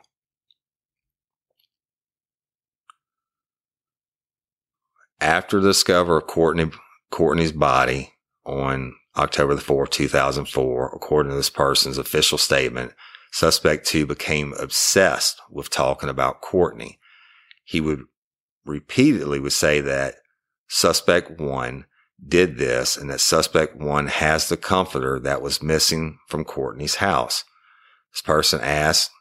After the discovery of Courtney, Courtney's body on October the 4th, 2004, according to this person's official statement, suspect two became obsessed with talking about Courtney. He would repeatedly would say that suspect one did this and that suspect one has the comforter that was missing from Courtney's house. This person asked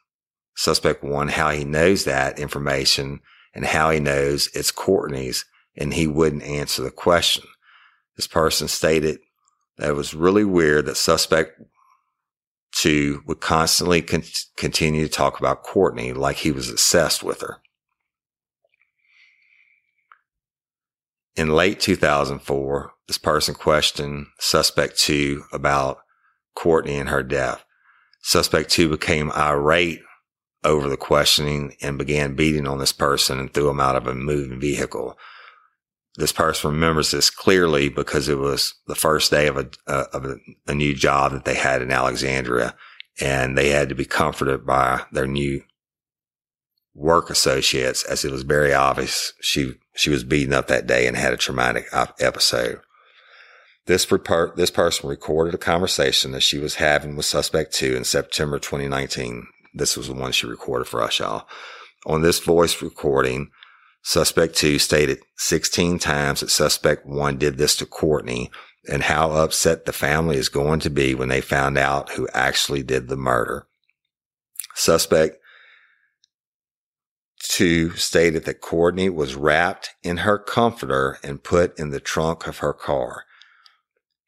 suspect one how he knows that information and how he knows it's Courtney's and he wouldn't answer the question. This person stated that it was really weird that suspect two would constantly con- continue to talk about Courtney like he was obsessed with her. In late 2004, this person questioned suspect two about Courtney and her death. Suspect two became irate over the questioning and began beating on this person and threw him out of a moving vehicle this person remembers this clearly because it was the first day of a, uh, of a, a, new job that they had in Alexandria and they had to be comforted by their new work associates as it was very obvious she, she was beaten up that day and had a traumatic episode. This report, this person recorded a conversation that she was having with suspect two in September 2019. This was the one she recorded for us, y'all. On this voice recording, Suspect two stated 16 times that suspect one did this to Courtney and how upset the family is going to be when they found out who actually did the murder. Suspect two stated that Courtney was wrapped in her comforter and put in the trunk of her car.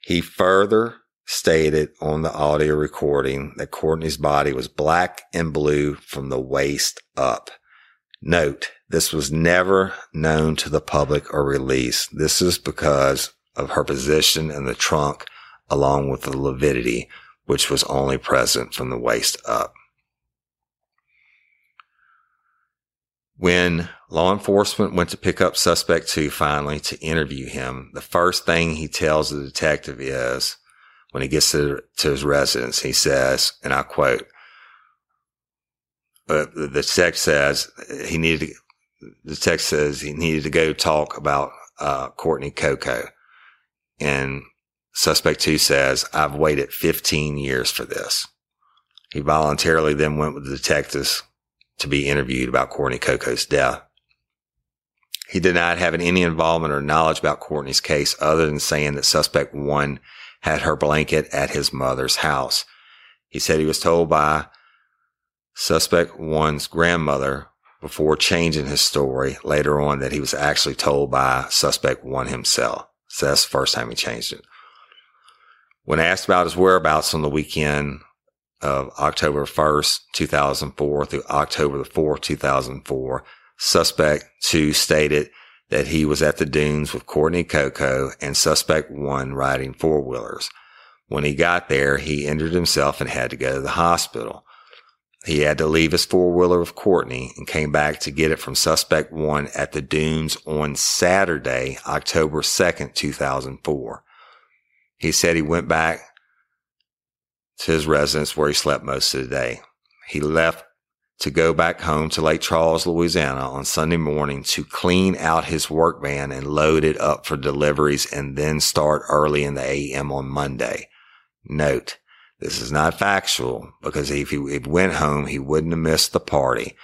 He further stated on the audio recording that Courtney's body was black and blue from the waist up. Note, this was never known to the public or released. This is because of her position in the trunk along with the lividity, which was only present from the waist up. When law enforcement went to pick up suspect two finally to interview him, the first thing he tells the detective is when he gets to, to his residence, he says, and I quote, but the text says he needed to, the text says he needed to go talk about uh, Courtney Coco. And suspect two says, I've waited 15 years for this. He voluntarily then went with the detectives to be interviewed about Courtney Coco's death. He denied having any involvement or knowledge about Courtney's case other than saying that suspect one had her blanket at his mother's house. He said he was told by Suspect one's grandmother before changing his story later on that he was actually told by suspect one himself. So that's the first time he changed it. When asked about his whereabouts on the weekend of October 1st, 2004 through October the 4th, 2004, suspect two stated that he was at the dunes with Courtney Coco and suspect one riding four wheelers. When he got there, he injured himself and had to go to the hospital. He had to leave his four wheeler with Courtney and came back to get it from suspect one at the dunes on Saturday, October 2nd, 2004. He said he went back to his residence where he slept most of the day. He left to go back home to Lake Charles, Louisiana on Sunday morning to clean out his work van and load it up for deliveries and then start early in the AM on Monday. Note, this is not factual because if he, if went home, he wouldn't have missed the party.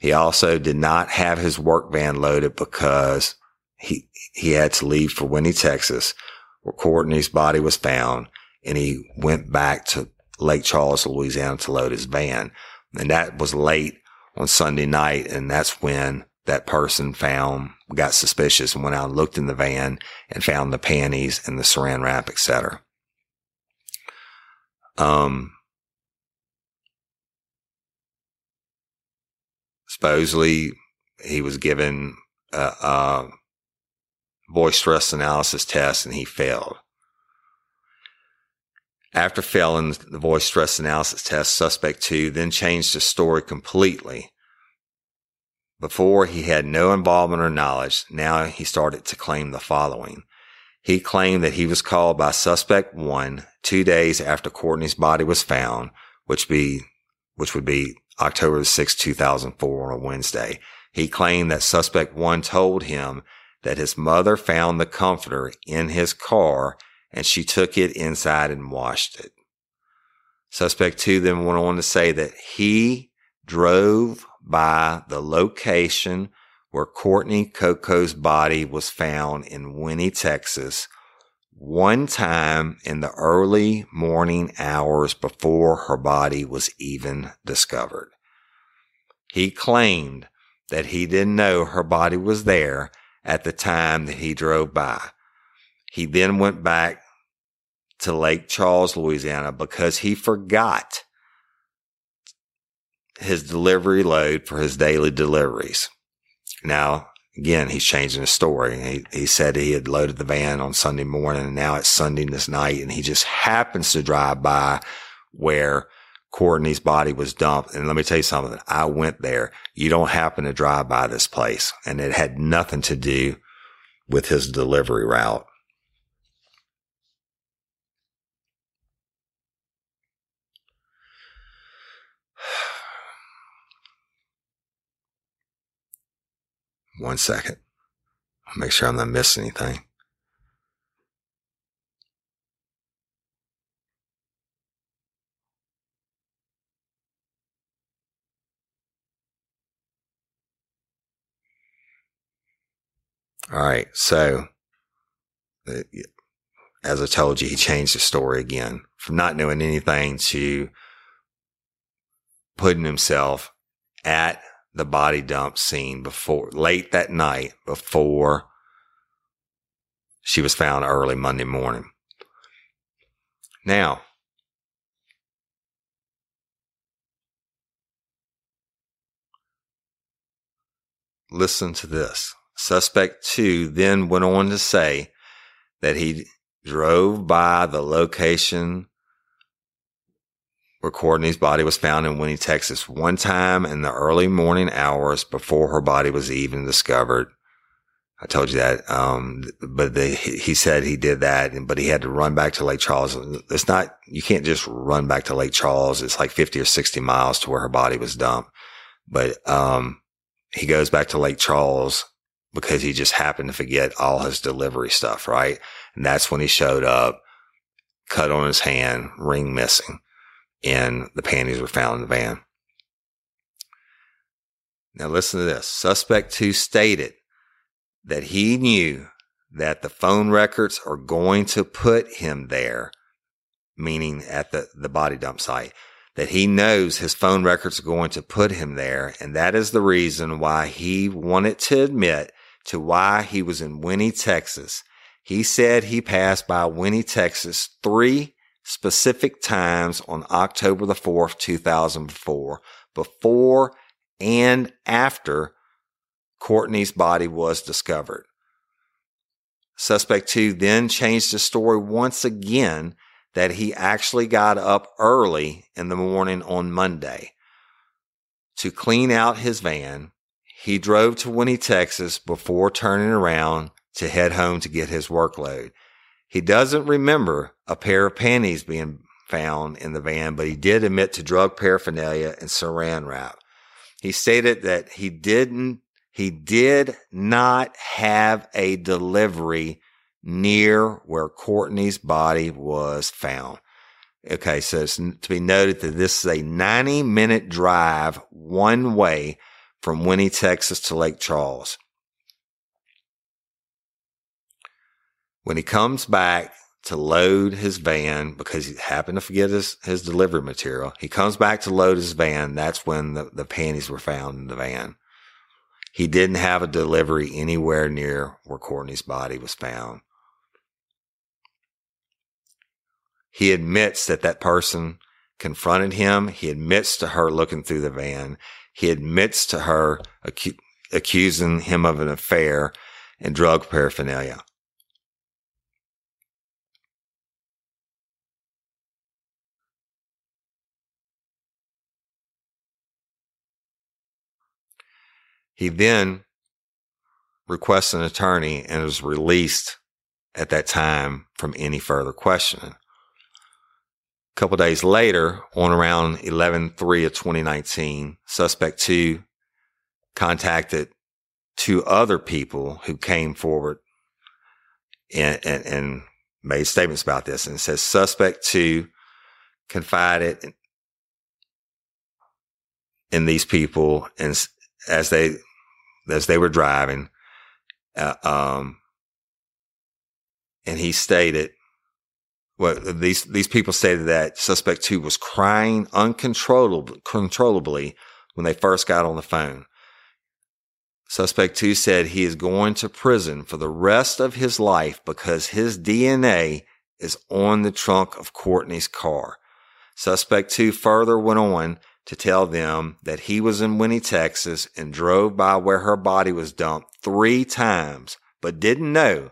He also did not have his work van loaded because he, he had to leave for Winnie, Texas, where Courtney's body was found. And he went back to Lake Charles, Louisiana to load his van. And that was late on Sunday night. And that's when that person found, got suspicious and went out and looked in the van and found the panties and the saran wrap, etc. Um, supposedly he was given a, a voice stress analysis test and he failed. After failing the voice stress analysis test, suspect two then changed his story completely. Before he had no involvement or knowledge, now he started to claim the following. He claimed that he was called by suspect one two days after Courtney's body was found, which be, which would be October 6, 2004 on a Wednesday. He claimed that suspect one told him that his mother found the comforter in his car and she took it inside and washed it. Suspect two then went on to say that he drove by the location where Courtney Coco's body was found in Winnie, Texas, one time in the early morning hours before her body was even discovered. He claimed that he didn't know her body was there at the time that he drove by. He then went back to Lake Charles, Louisiana because he forgot his delivery load for his daily deliveries. Now, again, he's changing the story. He, he said he had loaded the van on Sunday morning and now it's Sunday this night and he just happens to drive by where Courtney's body was dumped. And let me tell you something. I went there. You don't happen to drive by this place and it had nothing to do with his delivery route. One second. I'll make sure I'm not missing anything. All right. So, uh, as I told you, he changed the story again from not knowing anything to putting himself at the body dump scene before late that night before she was found early Monday morning. Now, listen to this. Suspect two then went on to say that he drove by the location where Courtney's body was found in Winnie, Texas one time in the early morning hours before her body was even discovered. I told you that. Um, but the, he said he did that, but he had to run back to Lake Charles. It's not, you can't just run back to Lake Charles. It's like 50 or 60 miles to where her body was dumped. But, um, he goes back to Lake Charles because he just happened to forget all his delivery stuff, right? And that's when he showed up, cut on his hand, ring missing, and the panties were found in the van. Now listen to this. Suspect two stated that he knew that the phone records are going to put him there, meaning at the, the body dump site, that he knows his phone records are going to put him there. And that is the reason why he wanted to admit to why he was in Winnie, Texas. He said he passed by Winnie, Texas three specific times on October the 4th, 2004, before and after Courtney's body was discovered. Suspect two then changed the story once again that he actually got up early in the morning on Monday to clean out his van he drove to Winnie, Texas before turning around to head home to get his workload. He doesn't remember a pair of panties being found in the van, but he did admit to drug paraphernalia and saran wrap. He stated that he didn't, he did not have a delivery near where Courtney's body was found. Okay. So it's to be noted that this is a 90 minute drive one way from Winnie, Texas to Lake Charles. When he comes back to load his van because he happened to forget his, his delivery material, he comes back to load his van. That's when the, the panties were found in the van. He didn't have a delivery anywhere near where Courtney's body was found. He admits that that person confronted him. He admits to her looking through the van. He admits to her acu- accusing him of an affair and drug paraphernalia. He then requests an attorney and is released at that time from any further questioning. A couple days later, on around 11 3 of 2019, suspect two contacted two other people who came forward and, and, and made statements about this and says suspect two confided in, in these people and as they as they were driving uh, um and he stated well, these these people stated that suspect two was crying uncontrollably, controllably when they first got on the phone. Suspect two said he is going to prison for the rest of his life because his DNA is on the trunk of Courtney's car. Suspect two further went on to tell them that he was in Winnie, Texas and drove by where her body was dumped three times, but didn't know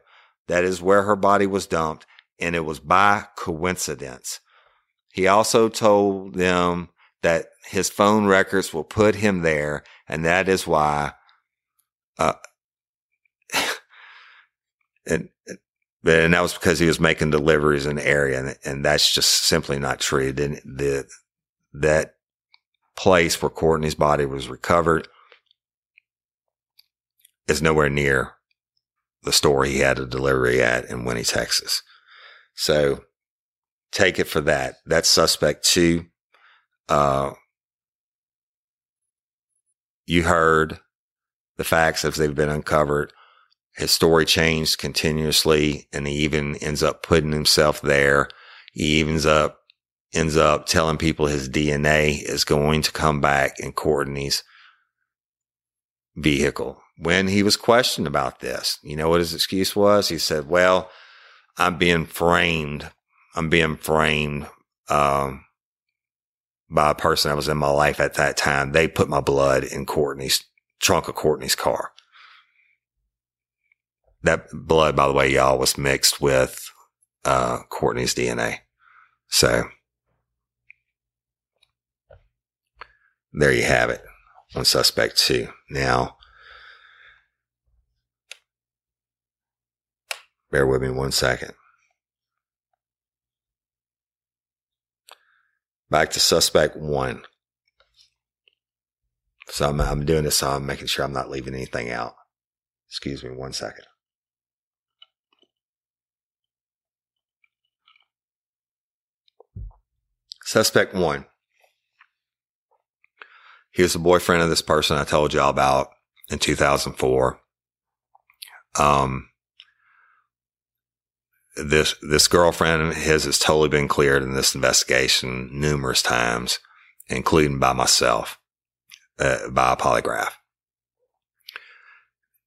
that is where her body was dumped and it was by coincidence. He also told them that his phone records will put him there, and that is why. Uh, and and that was because he was making deliveries in the area, and, and that's just simply not true. Then the that place where Courtney's body was recovered is nowhere near the store he had a delivery at in Winnie, Texas. So take it for that. That's suspect two. Uh, you heard the facts as they've been uncovered. His story changed continuously and he even ends up putting himself there. He evens up, ends up telling people his DNA is going to come back in Courtney's vehicle. When he was questioned about this, you know what his excuse was? He said, well, I'm being framed. I'm being framed um, by a person that was in my life at that time. They put my blood in Courtney's trunk of Courtney's car. That blood, by the way, y'all, was mixed with uh, Courtney's DNA. So there you have it on suspect two. Now, Bear with me one second. Back to suspect one. So I'm, I'm doing this so I'm making sure I'm not leaving anything out. Excuse me one second. Suspect one. He was the boyfriend of this person I told y'all about in 2004. Um, this this girlfriend his has totally been cleared in this investigation numerous times, including by myself, uh, by a polygraph,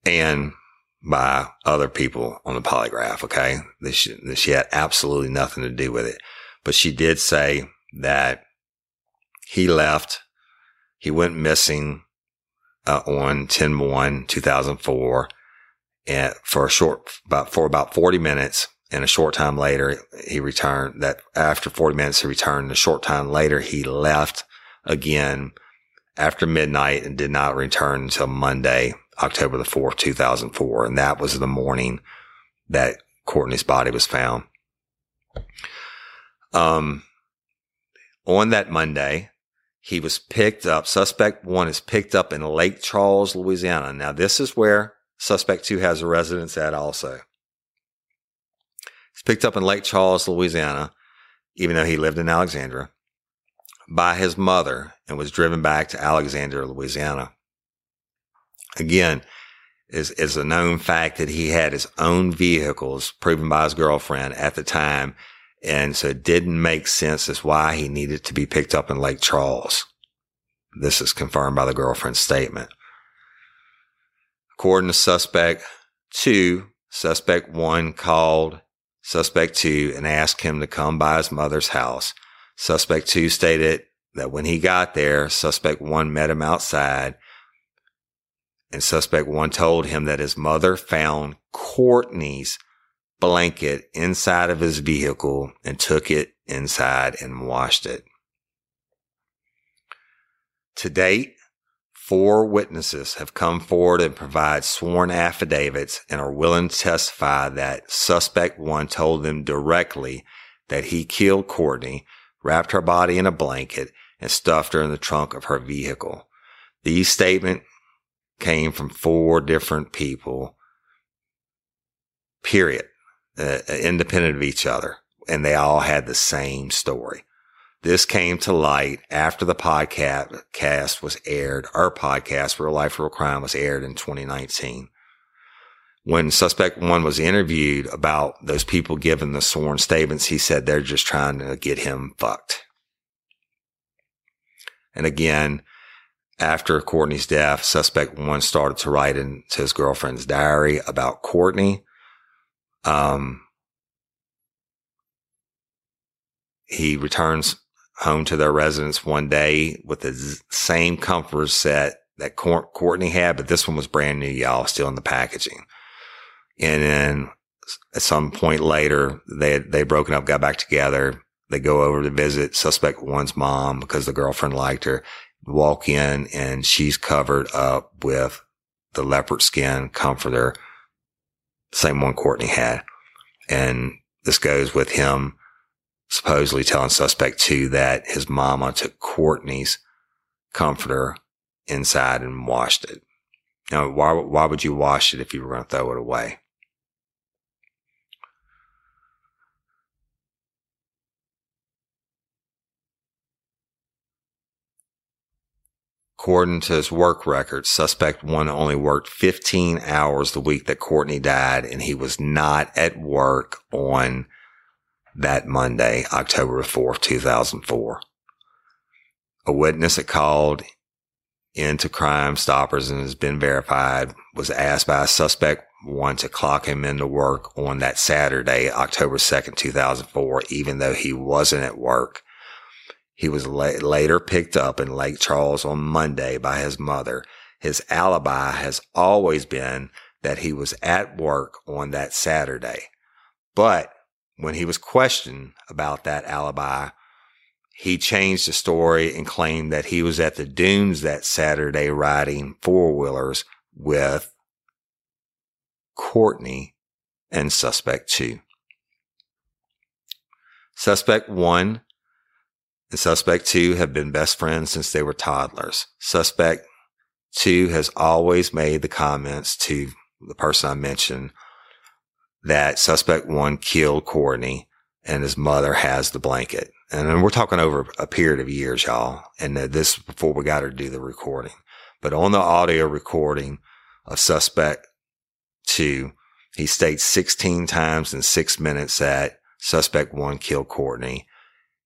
and by other people on the polygraph. Okay, this she, she had absolutely nothing to do with it, but she did say that he left, he went missing uh, on 10 1 2004 and for a short about for about 40 minutes and a short time later, he returned that after 40 minutes, he returned. A short time later, he left again after midnight and did not return until Monday, October the 4th, 2004. And that was the morning that Courtney's body was found. Um, on that Monday, he was picked up. Suspect one is picked up in Lake Charles, Louisiana. Now, this is where suspect two has a residence at also. He's picked up in Lake Charles, Louisiana, even though he lived in Alexandria, by his mother and was driven back to Alexandria, Louisiana. Again, is, is a known fact that he had his own vehicles proven by his girlfriend at the time. And so it didn't make sense as why he needed to be picked up in Lake Charles. This is confirmed by the girlfriend's statement. According to suspect two, suspect one called suspect two and asked him to come by his mother's house. Suspect two stated that when he got there, suspect one met him outside and suspect one told him that his mother found Courtney's blanket inside of his vehicle and took it inside and washed it. To date, four witnesses have come forward and provide sworn affidavits and are willing to testify that suspect one told them directly that he killed Courtney, wrapped her body in a blanket, and stuffed her in the trunk of her vehicle. These statements came from four different people, period, uh, independent of each other. And they all had the same story. This came to light after the podcast was aired. Our podcast, Real Life, Real Crime, was aired in 2019. When suspect one was interviewed about those people giving the sworn statements, he said they're just trying to get him fucked. And again, after Courtney's death, suspect one started to write into his girlfriend's diary about Courtney. Um, he returns home to their residence one day with the same comforter set that Courtney had, but this one was brand new, y'all, still in the packaging. And then at some point later, they they broken up, got back together. They go over to visit suspect one's mom because the girlfriend liked her. Walk in and she's covered up with the leopard skin comforter, same one Courtney had. And this goes with him supposedly telling suspect two that his mama took Courtney's comforter inside and washed it. Now, why, why would you wash it if you were going to throw it away? According to his work record, suspect one only worked 15 hours the week that Courtney died, and he was not at work on that Monday, October 4th, 2004. A witness that called into Crime Stoppers and has been verified was asked by suspect one to clock him into work on that Saturday, October 2nd, 2004, even though he wasn't at work. He was la- later picked up in Lake Charles on Monday by his mother. His alibi has always been that he was at work on that Saturday. But when he was questioned about that alibi, he changed the story and claimed that he was at the dunes that Saturday riding four wheelers with Courtney and suspect two. Suspect one and suspect two have been best friends since they were toddlers. Suspect two has always made the comments to the person I mentioned that suspect one killed Courtney and his mother has the blanket. And we're talking over a period of years, y'all. And this before we got her to do the recording. But on the audio recording of suspect two, he states 16 times in six minutes that suspect one killed Courtney.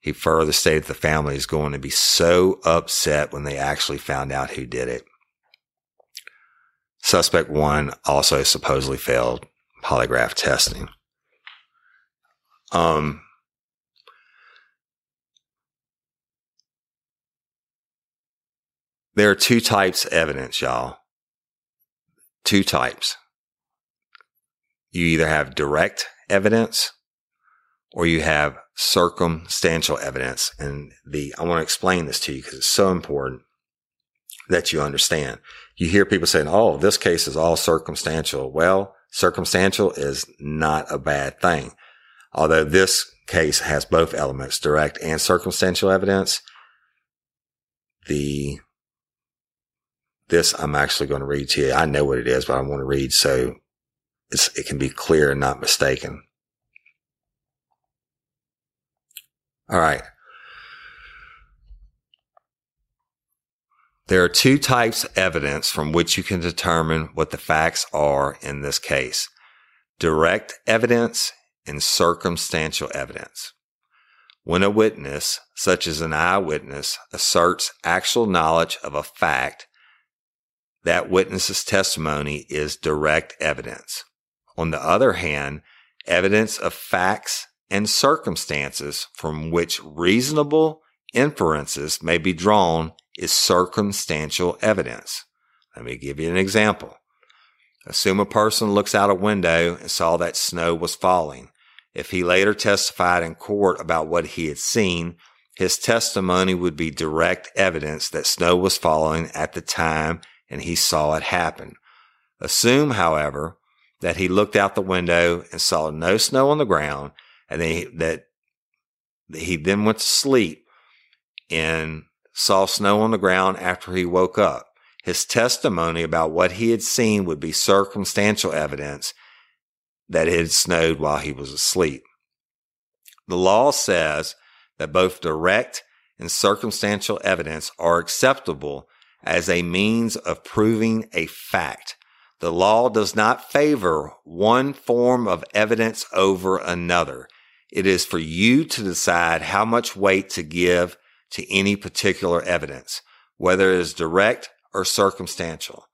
He further stated the family is going to be so upset when they actually found out who did it. Suspect one also supposedly failed polygraph testing. Um, there are two types of evidence, y'all. Two types. You either have direct evidence or you have circumstantial evidence. And the, I want to explain this to you because it's so important that you understand. You hear people saying, Oh, this case is all circumstantial. Well, circumstantial is not a bad thing. Although this case has both elements, direct and circumstantial evidence, the this I'm actually going to read to you. I know what it is, but I want to read so it can be clear and not mistaken. All right. There are two types of evidence from which you can determine what the facts are in this case. Direct evidence and circumstantial evidence. When a witness, such as an eyewitness, asserts actual knowledge of a fact, that witness's testimony is direct evidence. On the other hand, evidence of facts and circumstances from which reasonable inferences may be drawn is circumstantial evidence. Let me give you an example. Assume a person looks out a window and saw that snow was falling. If he later testified in court about what he had seen, his testimony would be direct evidence that snow was falling at the time and he saw it happen. Assume, however, that he looked out the window and saw no snow on the ground and he, that he then went to sleep and saw snow on the ground after he woke up. His testimony about what he had seen would be circumstantial evidence that it had snowed while he was asleep. The law says that both direct and circumstantial evidence are acceptable as a means of proving a fact. The law does not favor one form of evidence over another. It is for you to decide how much weight to give to any particular evidence, whether it is direct or circumstantial.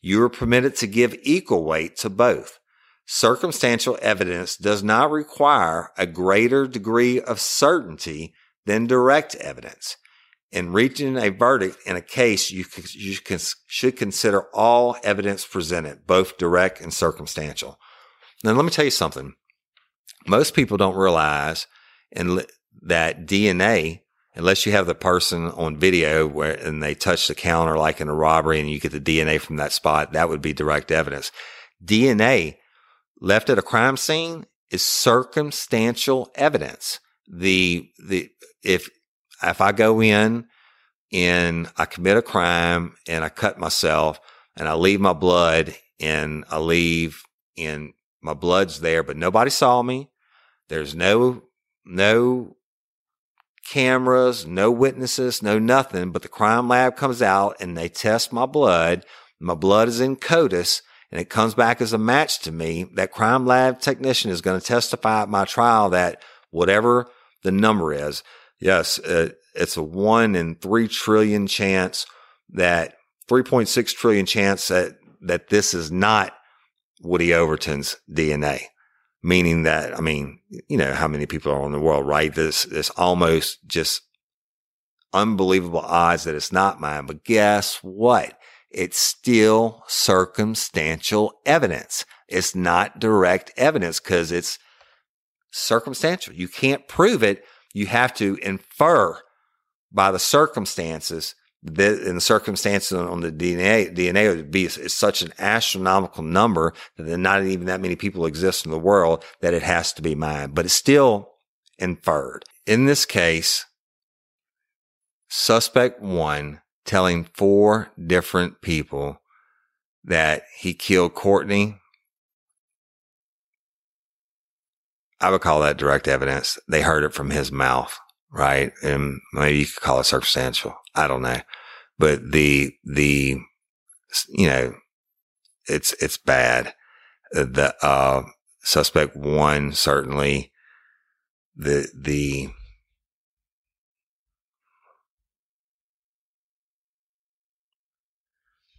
You are permitted to give equal weight to both. Circumstantial evidence does not require a greater degree of certainty than direct evidence. In reaching a verdict in a case, you, you should consider all evidence presented, both direct and circumstantial. Now, let me tell you something. Most people don't realize in, that DNA unless you have the person on video where and they touch the counter like in a robbery and you get the DNA from that spot, that would be direct evidence. DNA left at a crime scene is circumstantial evidence. The the if if I go in and I commit a crime and I cut myself and I leave my blood and I leave and my blood's there, but nobody saw me. There's no no cameras, no witnesses, no nothing, but the crime lab comes out and they test my blood. My blood is in CODIS and it comes back as a match to me. That crime lab technician is going to testify at my trial that whatever the number is, yes, uh, it's a one in three trillion chance that 3.6 trillion chance that, that this is not Woody Overton's DNA meaning that, I mean, you know, how many people are in the world, right? This, this almost just unbelievable odds that it's not mine. But guess what? It's still circumstantial evidence. It's not direct evidence because it's circumstantial. You can't prove it. You have to infer by the circumstances the, in the circumstances on the DNA, DNA would be is such an astronomical number that not even that many people exist in the world that it has to be mine, but it's still inferred. In this case, suspect one telling four different people that he killed Courtney. I would call that direct evidence. They heard it from his mouth, right? And maybe you could call it circumstantial. I don't know. But the, the, you know, it's, it's bad. The, uh, suspect one, certainly the, the,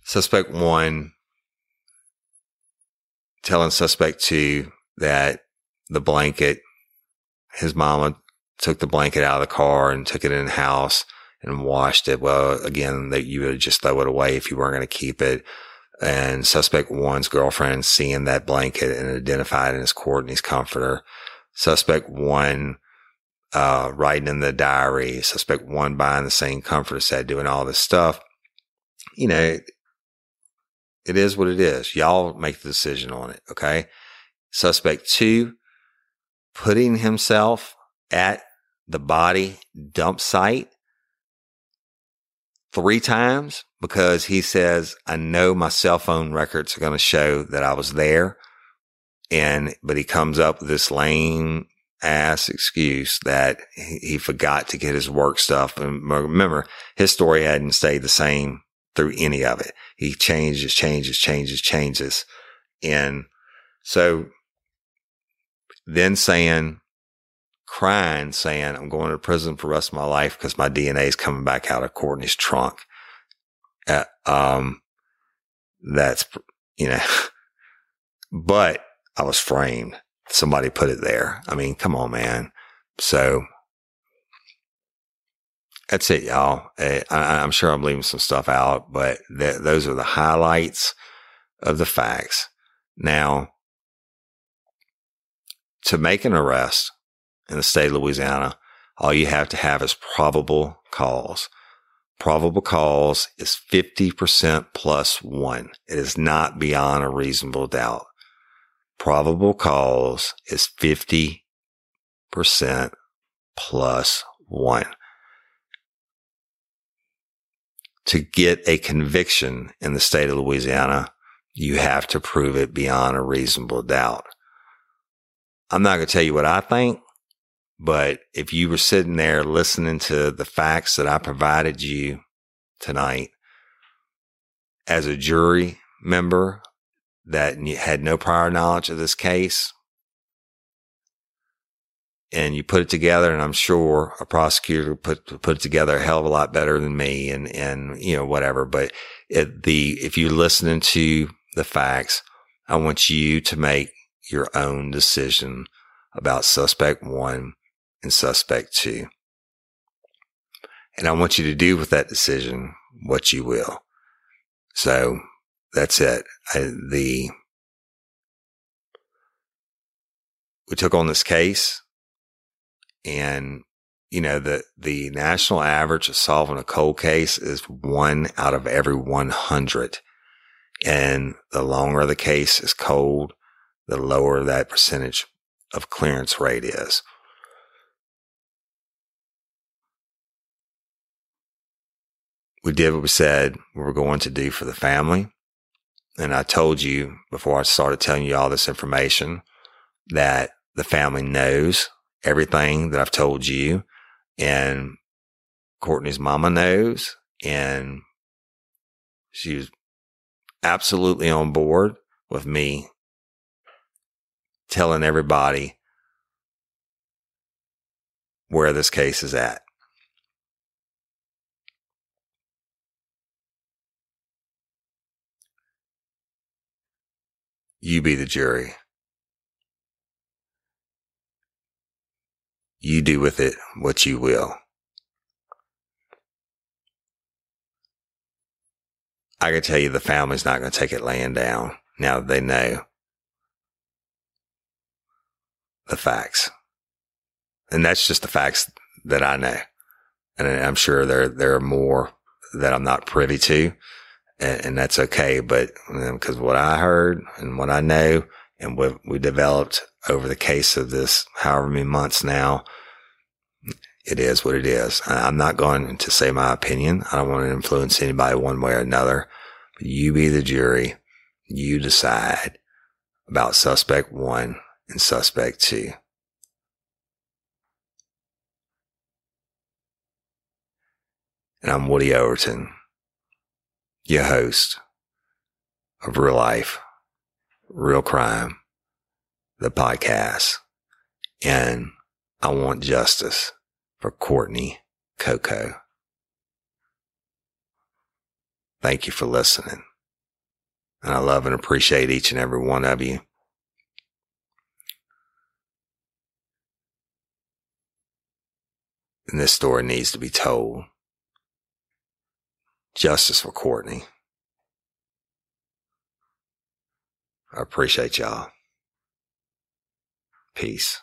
suspect one telling suspect two that the blanket, his mama took the blanket out of the car and took it in the house and washed it. Well, again, that you would just throw it away if you weren't going to keep it. And suspect one's girlfriend seeing that blanket and identified in his Courtney's comforter. Suspect one, uh, writing in the diary. Suspect one buying the same comforter set, doing all this stuff. You know, it is what it is. Y'all make the decision on it. Okay. Suspect two, putting himself at the body dump site three times because he says, I know my cell phone records are going to show that I was there. And, but he comes up with this lame ass excuse that he, forgot to get his work stuff. And remember, his story hadn't stayed the same through any of it. He changes, changes, changes, changes. And so then saying, crying, saying, I'm going to prison for the rest of my life because my DNA is coming back out of Courtney's trunk. Uh, um, that's, you know, but I was framed. Somebody put it there. I mean, come on, man. So that's it, y'all. Eh, I, am sure I'm leaving some stuff out, but th- those are the highlights of the facts. Now, to make an arrest in the state of Louisiana, all you have to have is probable cause. Probable cause is 50% plus one. It is not beyond a reasonable doubt. Probable cause is 50% plus one. To get a conviction in the state of Louisiana, you have to prove it beyond a reasonable doubt. I'm not going to tell you what I think, but if you were sitting there listening to the facts that I provided you tonight as a jury member that had no prior knowledge of this case, and you put it together, and I'm sure a prosecutor put put it together a hell of a lot better than me, and and you know whatever. But it, the if you're listening to the facts, I want you to make your own decision about suspect one and suspect two, and I want you to do with that decision what you will. So that's it. I, the we took on this case and, you know, the, the national average of solving a cold case is one out of every 100. And the longer the case is cold, the lower that percentage of clearance rate is. We did what we said we were going to do for the family. And I told you before I started telling you all this information that the family knows everything that I've told you. And Courtney's mama knows. And she was absolutely on board with me telling everybody where this case is at. You be the jury. You do with it what you will. I can tell you the family's not going to take it laying down now that they know the facts. And that's just the facts that I know. And I'm sure there, there are more that I'm not privy to. And, and that's okay. But um, because what I heard and what I know and what we developed over the case of this however many months now, it is what it is. I'm not going to say my opinion. I don't want to influence anybody one way or another. But you be the jury. You decide about suspect one and suspect two. And I'm Woody Overton, your host of Real Life Real Crime, the podcast. And I want justice for Courtney Coco. Thank you for listening. And I love and appreciate each and every one of you. And this story needs to be told. Justice for Courtney. I appreciate y'all. Peace.